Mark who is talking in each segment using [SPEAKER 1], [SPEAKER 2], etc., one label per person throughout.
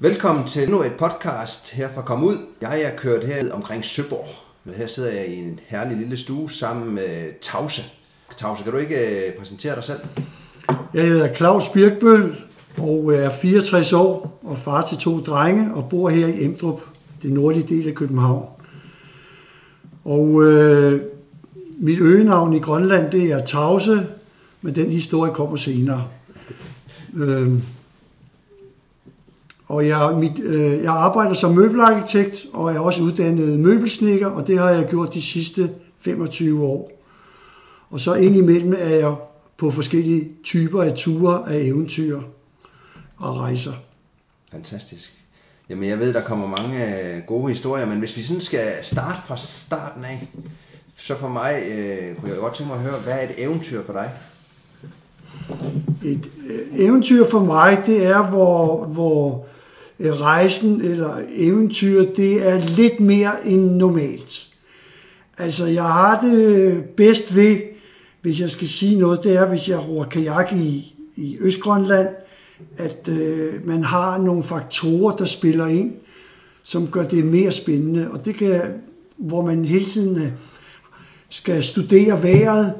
[SPEAKER 1] Velkommen til endnu et podcast her fra Kom Ud. Jeg er kørt her omkring Søborg. Men her sidder jeg i en herlig lille stue sammen med Tause. Tause, kan du ikke øh, præsentere dig selv?
[SPEAKER 2] Jeg hedder Claus Birkbøl og er 64 år og far til to drenge og bor her i Emdrup, det nordlige del af København. Og øh, mit øgenavn i Grønland, det er Tause, men den historie kommer senere. Øh, og jeg, mit, øh, jeg arbejder som møbelarkitekt og er også uddannet møbelsnikker, og det har jeg gjort de sidste 25 år. Og så indimellem er jeg på forskellige typer af ture af eventyr og rejser.
[SPEAKER 1] Fantastisk. Jamen, jeg ved, der kommer mange øh, gode historier, men hvis vi sådan skal starte fra starten af, så for mig øh, kunne jeg godt tænke mig at høre, hvad er et eventyr for dig?
[SPEAKER 2] Et øh, eventyr for mig, det er, hvor, hvor Øh, rejsen eller eventyr, det er lidt mere end normalt. Altså, jeg har det øh, bedst ved, hvis jeg skal sige noget, det er, hvis jeg roer kajak i, i Østgrønland, at øh, man har nogle faktorer, der spiller ind, som gør det mere spændende. Og det kan, hvor man hele tiden øh, skal studere vejret,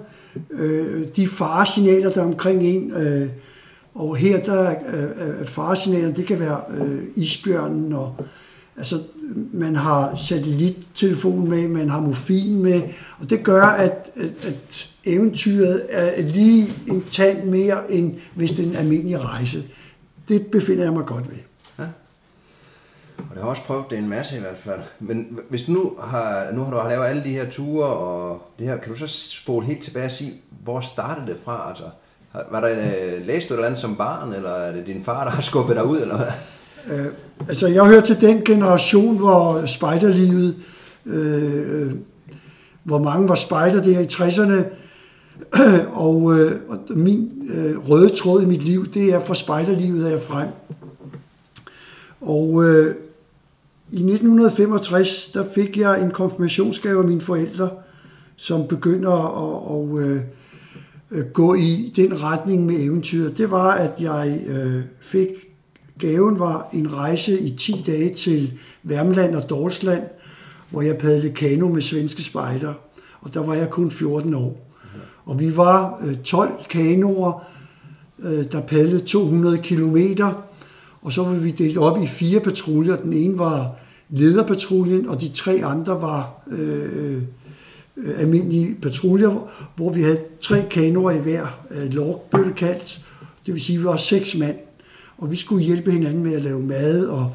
[SPEAKER 2] øh, de faresignaler, der er omkring en. Øh, og her der øh, faresignaler, det kan være øh, isbjørnen, og altså, man har satellittelefon med, man har morfin med, og det gør, at, at, at eventyret er lige en tand mere, end hvis det er en almindelig rejse. Det befinder jeg mig godt ved. Ja.
[SPEAKER 1] Og det har også prøvet det en masse i hvert fald. Men hvis nu har, nu har du lavet alle de her ture, og det her, kan du så spole helt tilbage og sige, hvor startede det fra? Altså, var der, øh, læste du et eller andet som barn, eller er det din far, der har skubbet dig ud, eller hvad?
[SPEAKER 2] Øh, altså, jeg hører til den generation, hvor spejderlivet, øh, øh hvor mange var spejder der i 60'erne, og, øh, og min øh, røde tråd i mit liv, det er fra spejderlivet af frem. Og øh, i 1965, der fik jeg en konfirmationsgave af mine forældre, som begynder at, at, at, øh, Øh, gå i den retning med eventyr. Det var, at jeg øh, fik, gaven var en rejse i 10 dage til Værmland og Dorsland, hvor jeg padlede kano med svenske spejder. Og der var jeg kun 14 år. Og vi var øh, 12 kanoer, øh, der padlede 200 kilometer, og så var vi delt op i fire patruljer. Den ene var lederpatruljen, og de tre andre var øh, øh almindelige patruljer, hvor vi havde tre kanoer i hver øh, lorkbøtte kaldt. Det vil sige, at vi var seks mand, og vi skulle hjælpe hinanden med at lave mad og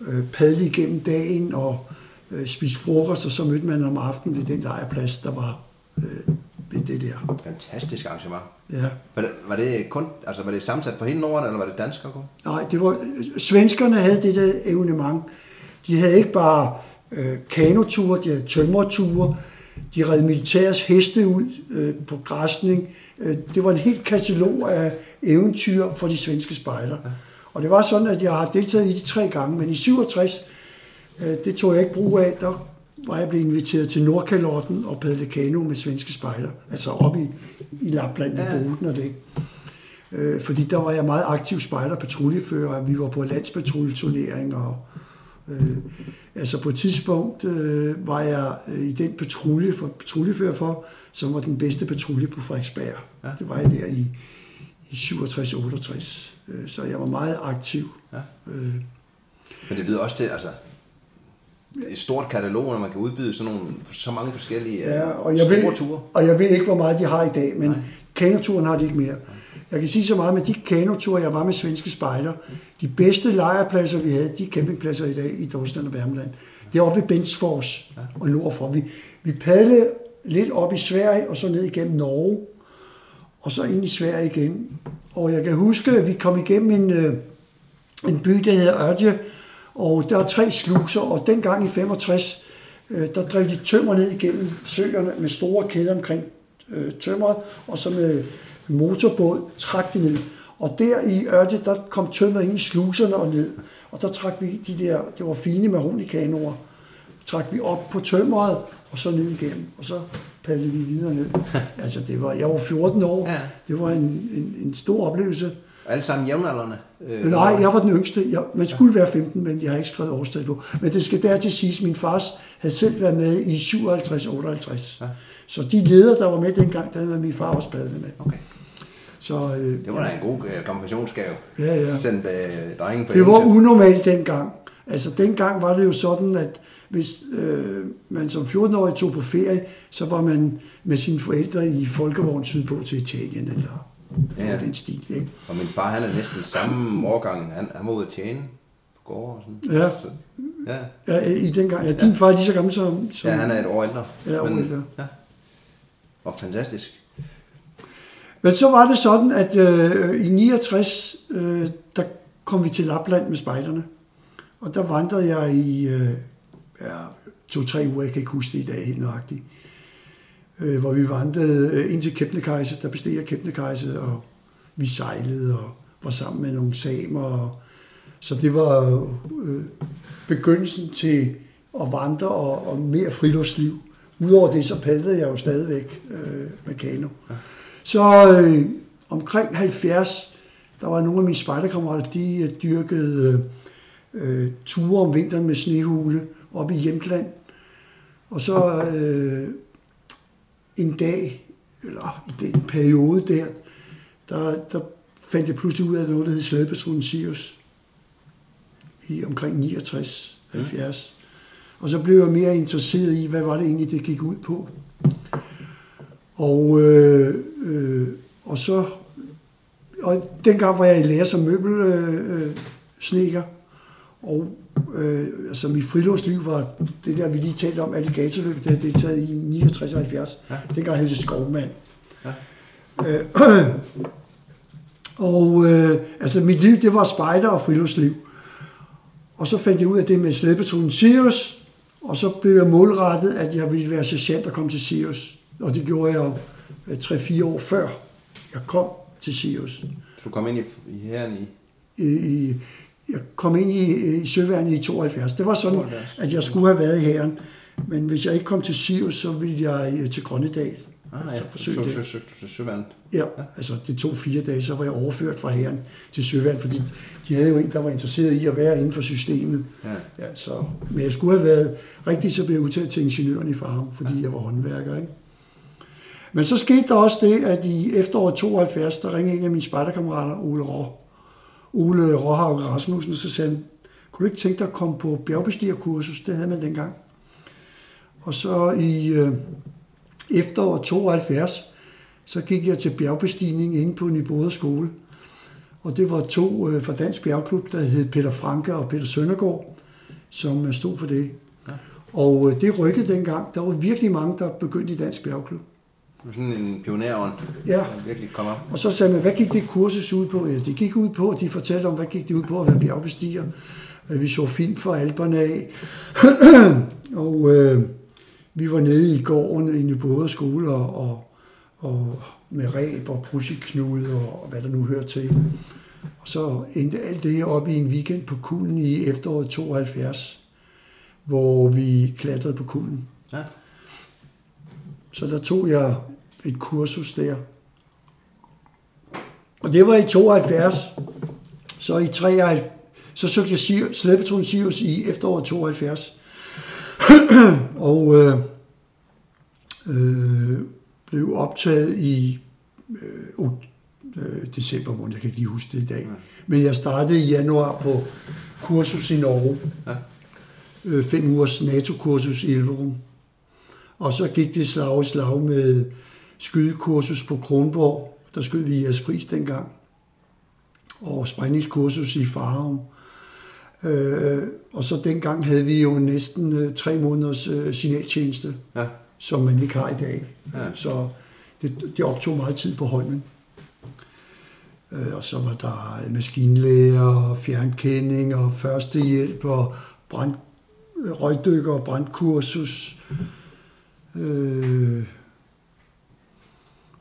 [SPEAKER 2] øh, padle igennem dagen og øh, spise frokost, og så mødte man om aftenen ved den lejrplads, der var øh, ved det der.
[SPEAKER 1] Fantastisk arrangement.
[SPEAKER 2] Ja.
[SPEAKER 1] Var det, var det kun, altså var det sammensat for hele Norden, eller var det danskere kun?
[SPEAKER 2] Nej, det var, svenskerne havde det der evenement. De havde ikke bare øh, kanoture, de havde tømmerture, de red militærs heste ud øh, på græsning. Øh, det var en helt katalog af eventyr for de svenske spejder. Og det var sådan, at jeg har deltaget i de tre gange, men i 67, øh, det tog jeg ikke brug af, der var jeg blevet inviteret til Nordkalotten og padle kano med svenske spejder, altså op i, i Lapland ja. Boden og det. Øh, fordi der var jeg meget aktiv spejder patruljefører, og vi var på landspatruljeturnering, og øh, altså på et tidspunkt øh, var jeg øh, i den patrulje for, patruljefører for, som var den bedste patrulje på Frederiksberg. Ja. Det var jeg der i, i 67-68, øh, så jeg var meget aktiv. Ja. Øh,
[SPEAKER 1] Men det lyder også til, altså et stort katalog, når man kan udbyde sådan nogle, så mange forskellige ja, og jeg store
[SPEAKER 2] ved, ture. Og jeg ved ikke, hvor meget de har i dag, men kanoturen har de ikke mere. Jeg kan sige så meget med de kanoture, jeg var med svenske spejder. De bedste lejrpladser, vi havde, de campingpladser i dag i Dorstand og Værmland. Det er oppe ved Bensfors og nordfor. Vi, vi padlede lidt op i Sverige og så ned igennem Norge, og så ind i Sverige igen. Og jeg kan huske, at vi kom igennem en, øh, en by, der hedder Ørje, og der er tre sluser, og dengang i 65, øh, der drev de tømmer ned igennem søerne med store kæder omkring øh, tømmeret, og så med motorbåd trak de ned. Og der i Ørte, der kom tømmer ind i sluserne og ned. Og der trak vi de der, det var fine mahonikanoer, trak vi op på tømmeret, og så ned igennem. Og så padlede vi videre ned. altså det var, jeg var 14 år. Ja. Det var en, en, en stor oplevelse.
[SPEAKER 1] Alle sammen jævnaldrende?
[SPEAKER 2] Øh, Nej, jeg var den yngste. Jeg, man skulle være 15, men jeg har ikke skrevet årstal på. Men det skal dertil siges, at min fars havde selv været med i 57-58. Ja. Så de ledere, der var med dengang, der havde min far også badet med.
[SPEAKER 1] Okay.
[SPEAKER 2] Så, øh,
[SPEAKER 1] det var da en god øh, konfirmationsgave.
[SPEAKER 2] Ja, ja.
[SPEAKER 1] Sendt øh, drengen på
[SPEAKER 2] Det var unormalt dengang. Altså dengang var det jo sådan, at hvis øh, man som 14-årig tog på ferie, så var man med sine forældre i folkevogn sydpå til Italien eller ja. den stil. Ikke?
[SPEAKER 1] Og min far, han er næsten samme årgang. Han, han var ude at tjene på gårde og sådan.
[SPEAKER 2] Ja. Så, ja. ja. i den gang. Ja, din ja. far er lige så gammel som, som...
[SPEAKER 1] Ja, han er et år ældre.
[SPEAKER 2] Ja, år ældre. Ja.
[SPEAKER 1] Og fantastisk.
[SPEAKER 2] Men så var det sådan, at øh, i 69, øh, der kom vi til Lapland med spejderne. Og der vandrede jeg i øh, ja, to-tre uger, jeg kan ikke huske det i dag helt nøjagtigt. Øh, hvor vi vandrede øh, ind til Kebnekaise, der besteg jeg Kebnekaise, og vi sejlede og var sammen med nogle samer. Og, så det var øh, begyndelsen til at vandre og, og mere friluftsliv. Udover det, så padlede jeg jo stadigvæk øh, med kano. Ja. Så øh, omkring 70, der var nogle af mine spejderkammerater, de øh, dyrkede øh, ture om vinteren med snehule op i Hjemtland. Og så øh, en dag, eller i den periode der, der, der fandt jeg pludselig ud af noget, der hed Slædepatronen Sirius i omkring 69, 70. Mm. Og så blev jeg mere interesseret i, hvad var det egentlig, det gik ud på. Og, øh, øh, og så, og dengang var jeg i lære som møbelsneker, øh, og øh, altså mit friluftsliv var det der, vi lige talte om, alligatorløbet, det har deltaget i 69-70. Ja. Dengang hed det Skovmand. Ja. Øh, og øh, altså mit liv, det var spejder og friluftsliv. Og så fandt jeg ud af det med slæbeturen Sirius, og så blev jeg målrettet, at jeg ville være sergeant og komme til Sirius. Og det gjorde jeg 3-4 øh, år før jeg kom til Sirius.
[SPEAKER 1] Du kom ind i, i herren i?
[SPEAKER 2] I, i jeg kom ind i, i Søværnet i 72. Det var sådan, at jeg skulle have været i herren. Men hvis jeg ikke kom til Sirius, så ville jeg øh, til Grønnedal.
[SPEAKER 1] Ah, ja. Så forsøgte til Søværnet?
[SPEAKER 2] Ja, ja, altså det tog fire dage, så var jeg overført fra herren til Søværnet, fordi de havde jo en, der var interesseret i at være inden for systemet. Ja. Ja, så, men jeg skulle have været, rigtigt så blev jeg udtaget til ingeniøren i Farum, fordi ja. jeg var håndværker. Ikke? Men så skete der også det, at i efteråret 72, der ringede en af mine spejderkammerater, Ole Rå, Ole Råhaug Rasmussen, så sagde han, kunne du ikke tænke dig at komme på bjergbestigerkursus? Det havde man dengang. Og så i øh, efteråret 72, så gik jeg til bjergbestigning inde på Nyboder skole. Og det var to øh, fra Dansk Bjergklub, der hed Peter Franke og Peter Søndergaard, som øh, stod for det. Ja. Og øh, det rykkede dengang. Der var virkelig mange, der begyndte i Dansk Bjergklub.
[SPEAKER 1] Sådan en pionerånd,
[SPEAKER 2] ja. der
[SPEAKER 1] virkelig kom op.
[SPEAKER 2] Og så sagde man, hvad gik det kursus ud på? Ja, det gik ud på, at de fortalte om, hvad gik det ud på at være bjergbestiger. Vi så film fra Alperne af. og øh, vi var nede i gården i Nyboder skole og, og, og med ræb og brusiknude og, og hvad der nu hører til. Og så endte alt det op i en weekend på kulden i efteråret 72, hvor vi klatrede på kulden. Ja. Så der tog jeg et kursus der. Og det var i 72. Så i 73, så søgte jeg slæbetron Sirius i efteråret 72. og øh, øh, blev optaget i øh, øh, december måned, jeg kan ikke lige huske det i dag. Ja. Men jeg startede i januar på kursus i Norge. Ja. Øh, fem ugers NATO-kursus i Elverum. Og så gik det slag i slag med skydekursus på Kronborg. Der skød vi i Aspris dengang. Og sprængningskursus i Farum. Øh, og så dengang havde vi jo næsten øh, tre måneders øh, signaltjeneste, ja. som man ikke har i dag. Ja. Så det, det optog meget tid på hånden. Øh, og så var der maskinlæger, fjernkending og førstehjælp og brand, røgdykker og brandkursus. Øh,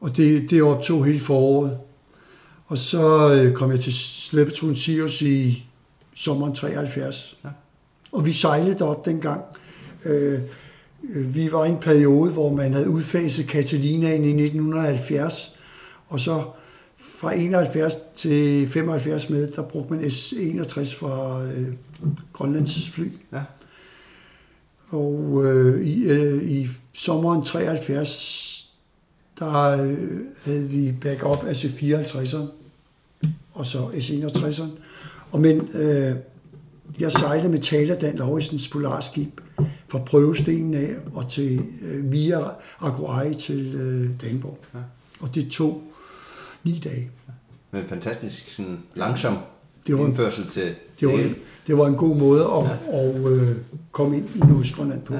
[SPEAKER 2] og det, det optog hele foråret. Og så øh, kom jeg til Slæbetron Sirius i sommeren 73. Ja. Og vi sejlede op dengang. Øh, øh, vi var i en periode, hvor man havde udfaset Catalinaen i 1970, og så fra 71 til 75 med, der brugte man S-61 fra øh, Grønlands fly.
[SPEAKER 1] Ja.
[SPEAKER 2] Og øh, i, øh, i sommeren 73, der øh, havde vi backup af C-54'eren, og så S-61'eren. Og men øh, jeg sejlede med Taladan Lauritsens polarskib fra prøvestenen af og til øh, via Aguay til øh, Danborg.
[SPEAKER 1] Ja.
[SPEAKER 2] Og det tog ni dage.
[SPEAKER 1] Med en fantastisk sådan, langsom
[SPEAKER 2] Det var en-
[SPEAKER 1] indførsel til
[SPEAKER 2] Det var,
[SPEAKER 1] hele.
[SPEAKER 2] det var en god måde at, at øh, komme ind i Nordøstgrønland på.
[SPEAKER 1] Ja.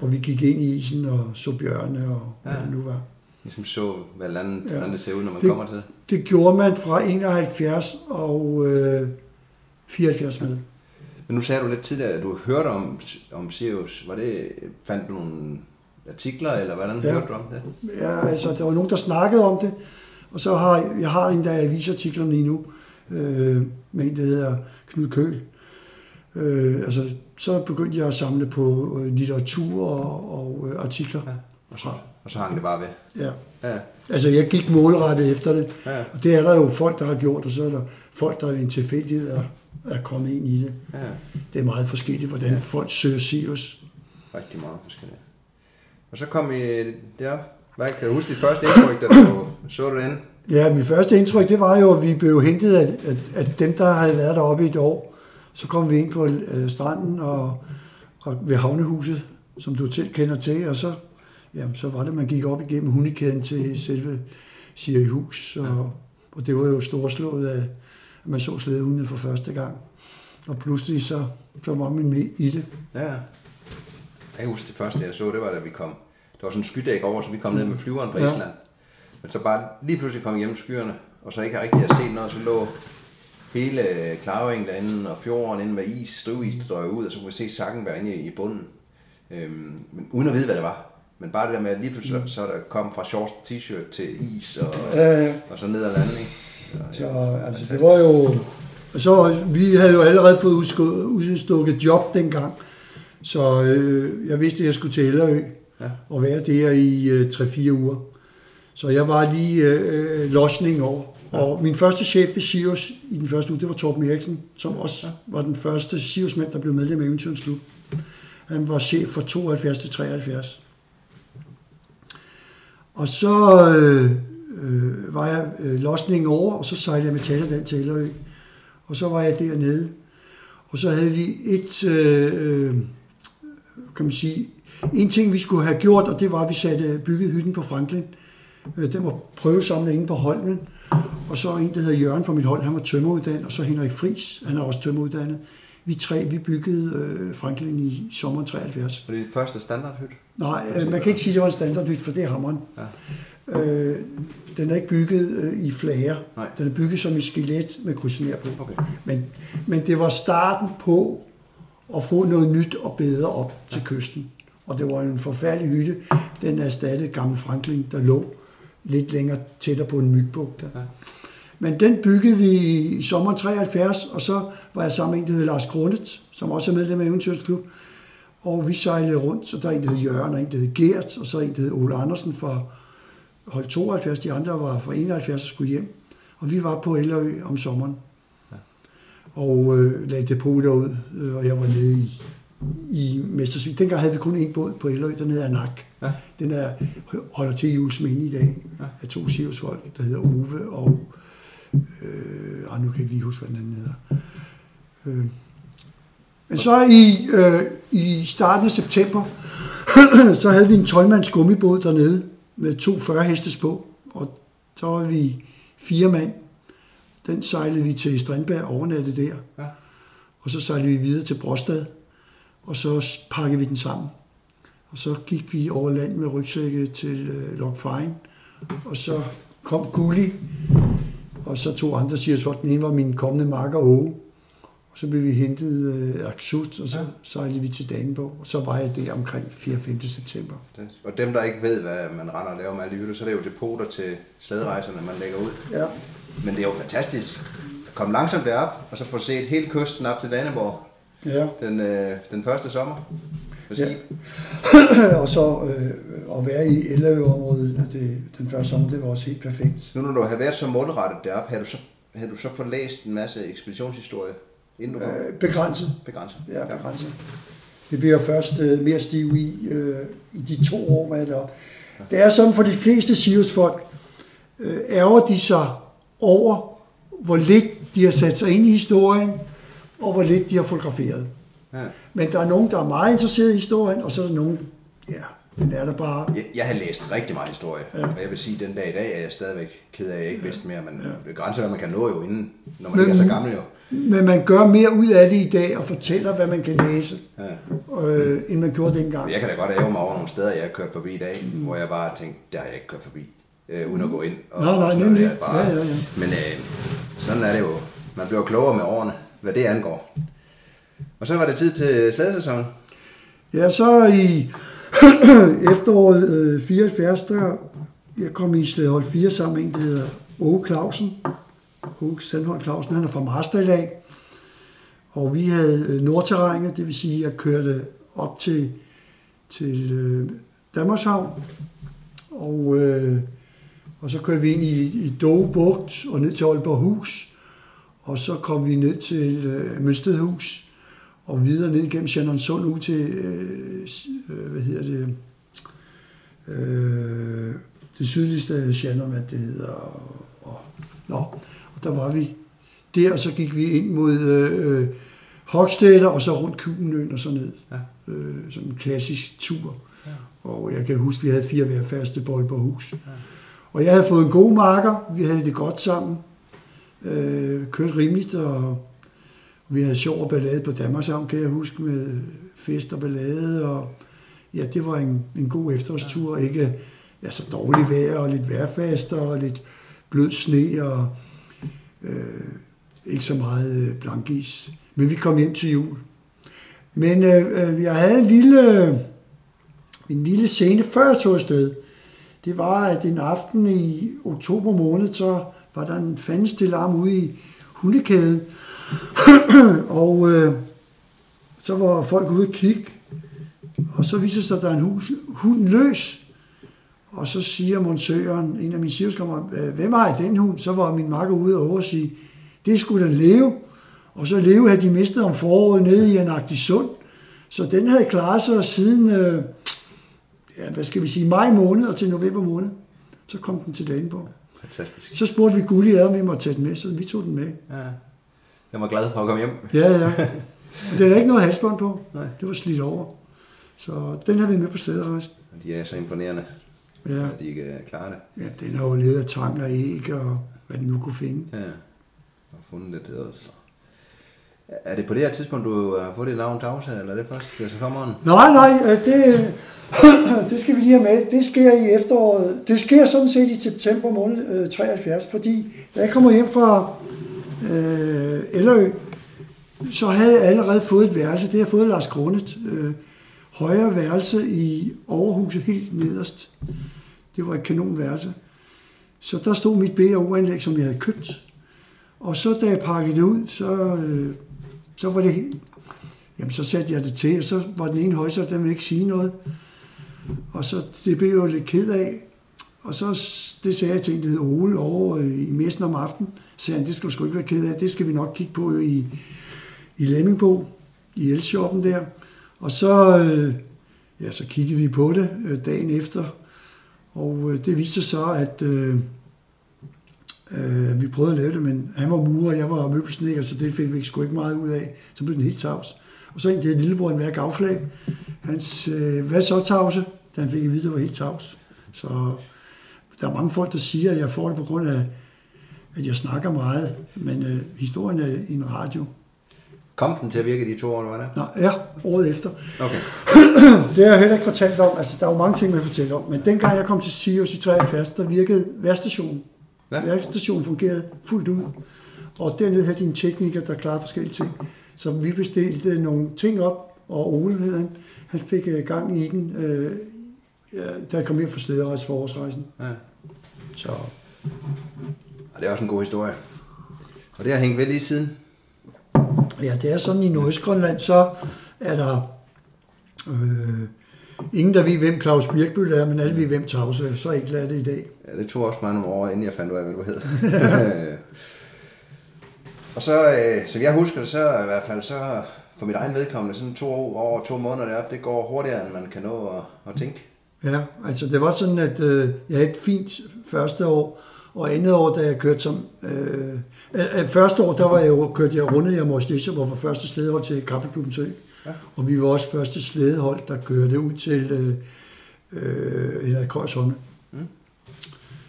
[SPEAKER 2] Og vi gik ind i isen og så bjørne og hvad
[SPEAKER 1] Ja.
[SPEAKER 2] det nu var.
[SPEAKER 1] Ligesom så, hvad landet,
[SPEAKER 2] Ja.
[SPEAKER 1] ja. hvordan det ser ud, når man
[SPEAKER 2] Det-
[SPEAKER 1] kommer til.
[SPEAKER 2] Det gjorde man fra 71 og øh, 74 med.
[SPEAKER 1] Men nu sagde du lidt tidligere, at du hørte om, om Sirius. Var det, fandt du nogle artikler, eller hvordan
[SPEAKER 2] Ja.
[SPEAKER 1] ja. hørte du om det?
[SPEAKER 2] Ja, altså, der var nogen, der snakkede om det, og så har jeg har endda avisartiklerne lige nu, øh, med en, der hedder Knud Køl. Øh, altså, så begyndte jeg at samle på øh, litteratur og, og øh, artikler.
[SPEAKER 1] Ja. Og så, og så hang det bare ved.
[SPEAKER 2] Ja.
[SPEAKER 1] Ja,
[SPEAKER 2] Altså, jeg gik målrettet efter det,
[SPEAKER 1] ja,
[SPEAKER 2] og det er der jo folk, der har gjort, og så er der folk, der er en tilfældighed er, er kommet ind i det.
[SPEAKER 1] ja.
[SPEAKER 2] Det er meget forskelligt, hvordan
[SPEAKER 1] Ja.
[SPEAKER 2] folk søger Sirius.
[SPEAKER 1] Rigtig meget forskelligt. Og så kom I derop. Hvad kan du huske dit første indtryk, da du så det ind?
[SPEAKER 2] Ja, mit første indtryk, det var jo, at vi blev hentet af, af, af dem, der havde været deroppe i et år. Så kom vi ind på øh, stranden og, og ved havnehuset, som du selv kender til, og så, jamen, så var det, man gik op igennem hundekæden til selve Sirihus, og, og det var jo storslået af, at man så slædehundene for første gang. Og pludselig så, så var man med i det.
[SPEAKER 1] Ja. Jeg kan huske det første, jeg så, det var da vi kom. Der var sådan en skydæk over, så vi kom ned med flyveren fra
[SPEAKER 2] Ja.
[SPEAKER 1] Island. Men så bare lige pludselig kom hjem skyerne, og så ikke rigtig har set noget, så lå hele Klaring derinde, og fjorden inde med is, drivis, der drøg ud, og så kunne vi se sakken være inde i, bunden. Øhm, men uden at vide, hvad det var. Men bare det der med, at lige pludselig så, så er der kom fra shorts til t-shirt til is, og,
[SPEAKER 2] Øh,
[SPEAKER 1] og så ned ad landet, ikke?
[SPEAKER 2] Så altså, det var jo... Og så, vi havde jo allerede fået udstukket job dengang, så øh, jeg vidste, at jeg skulle til Ellerø
[SPEAKER 1] Ja.
[SPEAKER 2] og være der i øh, 3-4 uger. Så jeg var lige øh, losning over. Og min første chef ved Sirius i den første uge, det var Torben Eriksen, som også var den første Sirius-mand, der blev medlem af Eventyrens Klub. Han var chef fra 72 til 73. Og så øh, øh, var jeg øh, losning over, og så sejlede jeg med Talerland til Ellerø. Og så var jeg dernede. Og så havde vi et, øh, øh, kan man sige, en ting vi skulle have gjort, og det var, at vi satte bygget hytten på Franklin. Øh, den var prøvesamlet inde på Holmen. Og så en, der hedder Jørgen fra mit hold, han var tømmeruddannet, og så Henrik Fris, han er også tømmeruddannet. Vi tre, vi byggede øh, Franklin i sommeren 73.
[SPEAKER 1] Var det dit første standardhyt?
[SPEAKER 2] Nej, øh, man kan ikke sige, at det var en standardhyt, for det er hammeren.
[SPEAKER 1] Ja.
[SPEAKER 2] Øh, den er ikke bygget øh, i flager.
[SPEAKER 1] Nej.
[SPEAKER 2] Den er bygget som et skelet med krydsner på.
[SPEAKER 1] Okay.
[SPEAKER 2] Men, men det var starten på at få noget nyt og bedre op til kysten. Og det var en forfærdelig hytte. Den erstattede gamle Franklin, der lå lidt længere tættere på en mygbugt.
[SPEAKER 1] Ja.
[SPEAKER 2] Men den byggede vi i sommer 73, og så var jeg sammen med en, der hedder Lars Grundet, som også er medlem af Eventyrets Klub. Og vi sejlede rundt, så der er en, der hed Jørgen, og en, der hed Gert, og så en, der hed Ole Andersen fra hold 72. De andre var fra 71 og skulle hjem. Og vi var på Ellerø om sommeren. Og øh, lagde depoter ud, øh, og jeg var nede i, i Mestersvig. Dengang havde vi kun en båd på Ellerø, den hedder Anak.
[SPEAKER 1] Ja.
[SPEAKER 2] Den er, holder til i Ulsminde i dag,
[SPEAKER 1] Ja.
[SPEAKER 2] af to Sirius-folk, der hedder Ove og... Øh, ah, nu kan jeg ikke lige huske, hvad den anden hedder. Øh. Men så i, øh, i starten af september, så havde vi en 12-mands gummibåd dernede med to 40 hestes på, og så var vi fire mand. Den sejlede vi til Strandberg, overnattede der,
[SPEAKER 1] Ja.
[SPEAKER 2] og så sejlede vi videre til Brostad, og så pakkede vi den sammen. Og så gik vi over land med rygsække til øh, Fyne, og så kom Gulli, og så to andre siger folk. Den ene var min kommende makker Åge. Og så blev vi hentet øh, Aksut, og så
[SPEAKER 1] Ja.
[SPEAKER 2] sejlede vi til Danenborg. Og så var jeg der omkring 4-5. september.
[SPEAKER 1] Det- Og dem, der ikke ved, hvad man render og laver med alle så er det jo depoter til slæderejserne, man lægger ud.
[SPEAKER 2] Ja.
[SPEAKER 1] Men det er jo fantastisk at komme langsomt derop, og så få set hele kysten op til Danneborg
[SPEAKER 2] ja.
[SPEAKER 1] den, øh, den første sommer. Ja.
[SPEAKER 2] og så øh, at være i Ellerø-området det, den første sommer, det var også helt perfekt.
[SPEAKER 1] Nu når du har været så målrettet deroppe, havde du så, havde du så fået læst en masse ekspeditionshistorie, inden du
[SPEAKER 2] Øh, begrænset.
[SPEAKER 1] begrænset?
[SPEAKER 2] Ja, begrænset. Det bliver først øh, mere stiv i, øh, i de to år, med deroppe. Det er sådan for de fleste Sirius-folk, øh, ærger de sig over, hvor lidt de har sat sig ind i historien, og hvor lidt de har fotograferet.
[SPEAKER 1] Ja.
[SPEAKER 2] Men der er nogen, der er meget interesseret i historien, og så er der nogen, ja, den er der bare.
[SPEAKER 1] Jeg, jeg har læst rigtig meget historie, ja. og jeg vil sige, at den dag i dag er jeg stadigvæk ked af, at jeg ikke vidste mere, men ja. det er grænser, hvad man kan nå jo inden, når man
[SPEAKER 2] Men-
[SPEAKER 1] ikke er så gammel jo.
[SPEAKER 2] Men man gør mere ud af det i dag, og fortæller, hvad man kan læse,
[SPEAKER 1] Ja.
[SPEAKER 2] øh, end man gjorde dengang.
[SPEAKER 1] Jeg kan da godt ære mig over nogle steder, jeg har kørt forbi i dag, mm. hvor jeg bare har tænkt, der har jeg ikke kørt forbi, øh, uden at gå ind. Og,
[SPEAKER 2] Nej, nej, nemlig.
[SPEAKER 1] der. Bare,
[SPEAKER 2] Ja, ja, ja.
[SPEAKER 1] Men øh, sådan er det jo. Man bliver klogere med årene, hvad det angår. Og så var det tid til slædesæsonen.
[SPEAKER 2] Ja, så i efteråret øh, 74, der jeg kom i Slædehold 4 sammen med en, der hedder Åge Clausen. Åge Sandholm Clausen, han er fra Marstal. Og vi havde øh, Nordterrænet, det vil sige, at jeg kørte op til, til øh, Danmarkshavn. Og, øh, og så kørte vi ind i, i Dogebugt og ned til Aalborghus. Og så kom vi ned til øh, Mønstedhus og videre ned gennem Sjællandsund ud til, øh, øh, hvad hedder det, øh, det sydligste Sjælland, hvad det hedder. Og, og, nå, og der var vi der, og så gik vi ind mod øh, Hogstedter, og så rundt Kugenøen og så ned.
[SPEAKER 1] Ja.
[SPEAKER 2] Øh, sådan en klassisk tur. Ja. Og jeg kan huske, vi havde fire hver faste på Aalborg Hus. Ja. Og jeg havde fået en god marker, vi havde det godt sammen. Øh, kørt rimeligt, og vi havde sjov og ballade på Danmarkshavn, kan jeg huske, med fest og ballade. Og ja, det var en, en god efterårstur. Ikke ja, så dårligt vejr og lidt vejrfast og lidt blød sne og øh, ikke så meget øh, blankis. Men vi kom hjem til jul. Men øh, øh, jeg havde en lille, en lille scene før jeg tog afsted. Det var, at en aften i oktober måned, så var der en fandens til larm ude i hundekæden. og øh, så var folk ude og kigge, og så viser det sig, at der er en hus, hund løs. Og så siger Monsøren, en af mine sivskammer, hvem har den hund? Så var min makker ude og sige, det skulle da leve. Og så leve havde de mistet om foråret nede i en agtig sund. Så den havde klaret sig siden, øh, ja, hvad skal vi sige, maj måned og til november måned. Så kom den til på.
[SPEAKER 1] Fantastisk.
[SPEAKER 2] Så spurgte vi Gulli, om vi måtte tage den med, så vi tog den med.
[SPEAKER 1] Ja. Jeg var glad for at komme hjem.
[SPEAKER 2] Ja, ja. Og den er ikke noget halsbånd på.
[SPEAKER 1] Nej.
[SPEAKER 2] Det var slidt over. Så den har vi med på slæderejsen.
[SPEAKER 1] Og De er så imponerende,
[SPEAKER 2] Ja.
[SPEAKER 1] at de ikke øh, klarer det.
[SPEAKER 2] ja, den har jo levet af tang og æg og hvad den nu kunne finde.
[SPEAKER 1] Ja. Og fundet lidt også. Er det på det her tidspunkt, du har fået dit navn Tavse, eller er det først til sommeren?
[SPEAKER 2] Nej, nej, øh, det, det skal vi lige have med. Det sker i efteråret. Det sker sådan set i september måned øh, 73, fordi da jeg kommer hjem fra øh, Ellerø, så havde jeg allerede fået et værelse. Det har jeg fået Lars Grundet. Øh, højre værelse i overhuset helt nederst. Det var et kanonværelse. Så der stod mit B&O-anlæg, som jeg havde købt. Og så da jeg pakkede det ud, så, øh, så var det helt, Jamen, så satte jeg det til, og så var den ene højsat, den ville ikke sige noget. Og så, det blev jeg jo lidt ked af. Og så, det sagde jeg til en, der hed Ole over øh, i messen om aftenen. Så sagde han, det skal du sgu ikke være ked af, det skal vi nok kigge på i, i Lemmingbo, i elshoppen der. Og så, øh, ja, så kiggede vi på det øh, dagen efter, og øh, det viste sig så, at øh, øh, vi prøvede at lave det, men han var murer, og jeg var møbelsnækker, så det fik vi sgu ikke meget ud af. Så blev den helt tavs. Og så en der lillebror, en værk afflag. Hans, øh, hvad så tavse? Da han fik at vide, at det var helt tavs. Så der er mange folk, der siger, at jeg får det på grund af, at jeg snakker meget. Men øh, historien er i en radio.
[SPEAKER 1] Kom den til at virke de to år, eller hvad det
[SPEAKER 2] Nå, ja, året efter.
[SPEAKER 1] Okay.
[SPEAKER 2] Det har jeg heller ikke fortalt om. Altså, der er jo mange ting, man fortæller om. Men dengang jeg kom til Sirius i 73, der virkede værkstationen.
[SPEAKER 1] Ja.
[SPEAKER 2] Værkstationen fungerede fuldt ud. Og dernede havde de en tekniker, der klarede forskellige ting. Så vi bestilte nogle ting op, og Ole hed han. Han fik øh, gang i den, øh, da jeg kom hjem fra Slederejs forårsrejsen.
[SPEAKER 1] Ja.
[SPEAKER 2] Så
[SPEAKER 1] Og det er også en god historie. Og det har hængt ved lige siden.
[SPEAKER 2] ja, det er sådan i Nordøstgrønland, så er der Øh, ingen der ved, hvem Claus Birkbøl er, men alle ved, hvem Tavse er. Så enkelt er det i dag.
[SPEAKER 1] Ja, det tog også mig nogle år, inden jeg fandt ud af, hvad du hed. og så, øh, som jeg husker det, så i hvert fald så for mit egen vedkommende, sådan to år over to måneder deroppe, det går hurtigere, end man kan nå at, at tænke.
[SPEAKER 2] Ja, altså det var sådan, at øh, jeg havde et fint første år, og andet år, da jeg kørte som... Øh, øh, første år, der var jeg jo, kørte jeg rundet jeg Morges hvor var første slædehold til Kaffeklubben Sø. Ja. Og vi var også første slædehold, der kørte ud til øh, øh, Henrik Krøjshånde. Mm.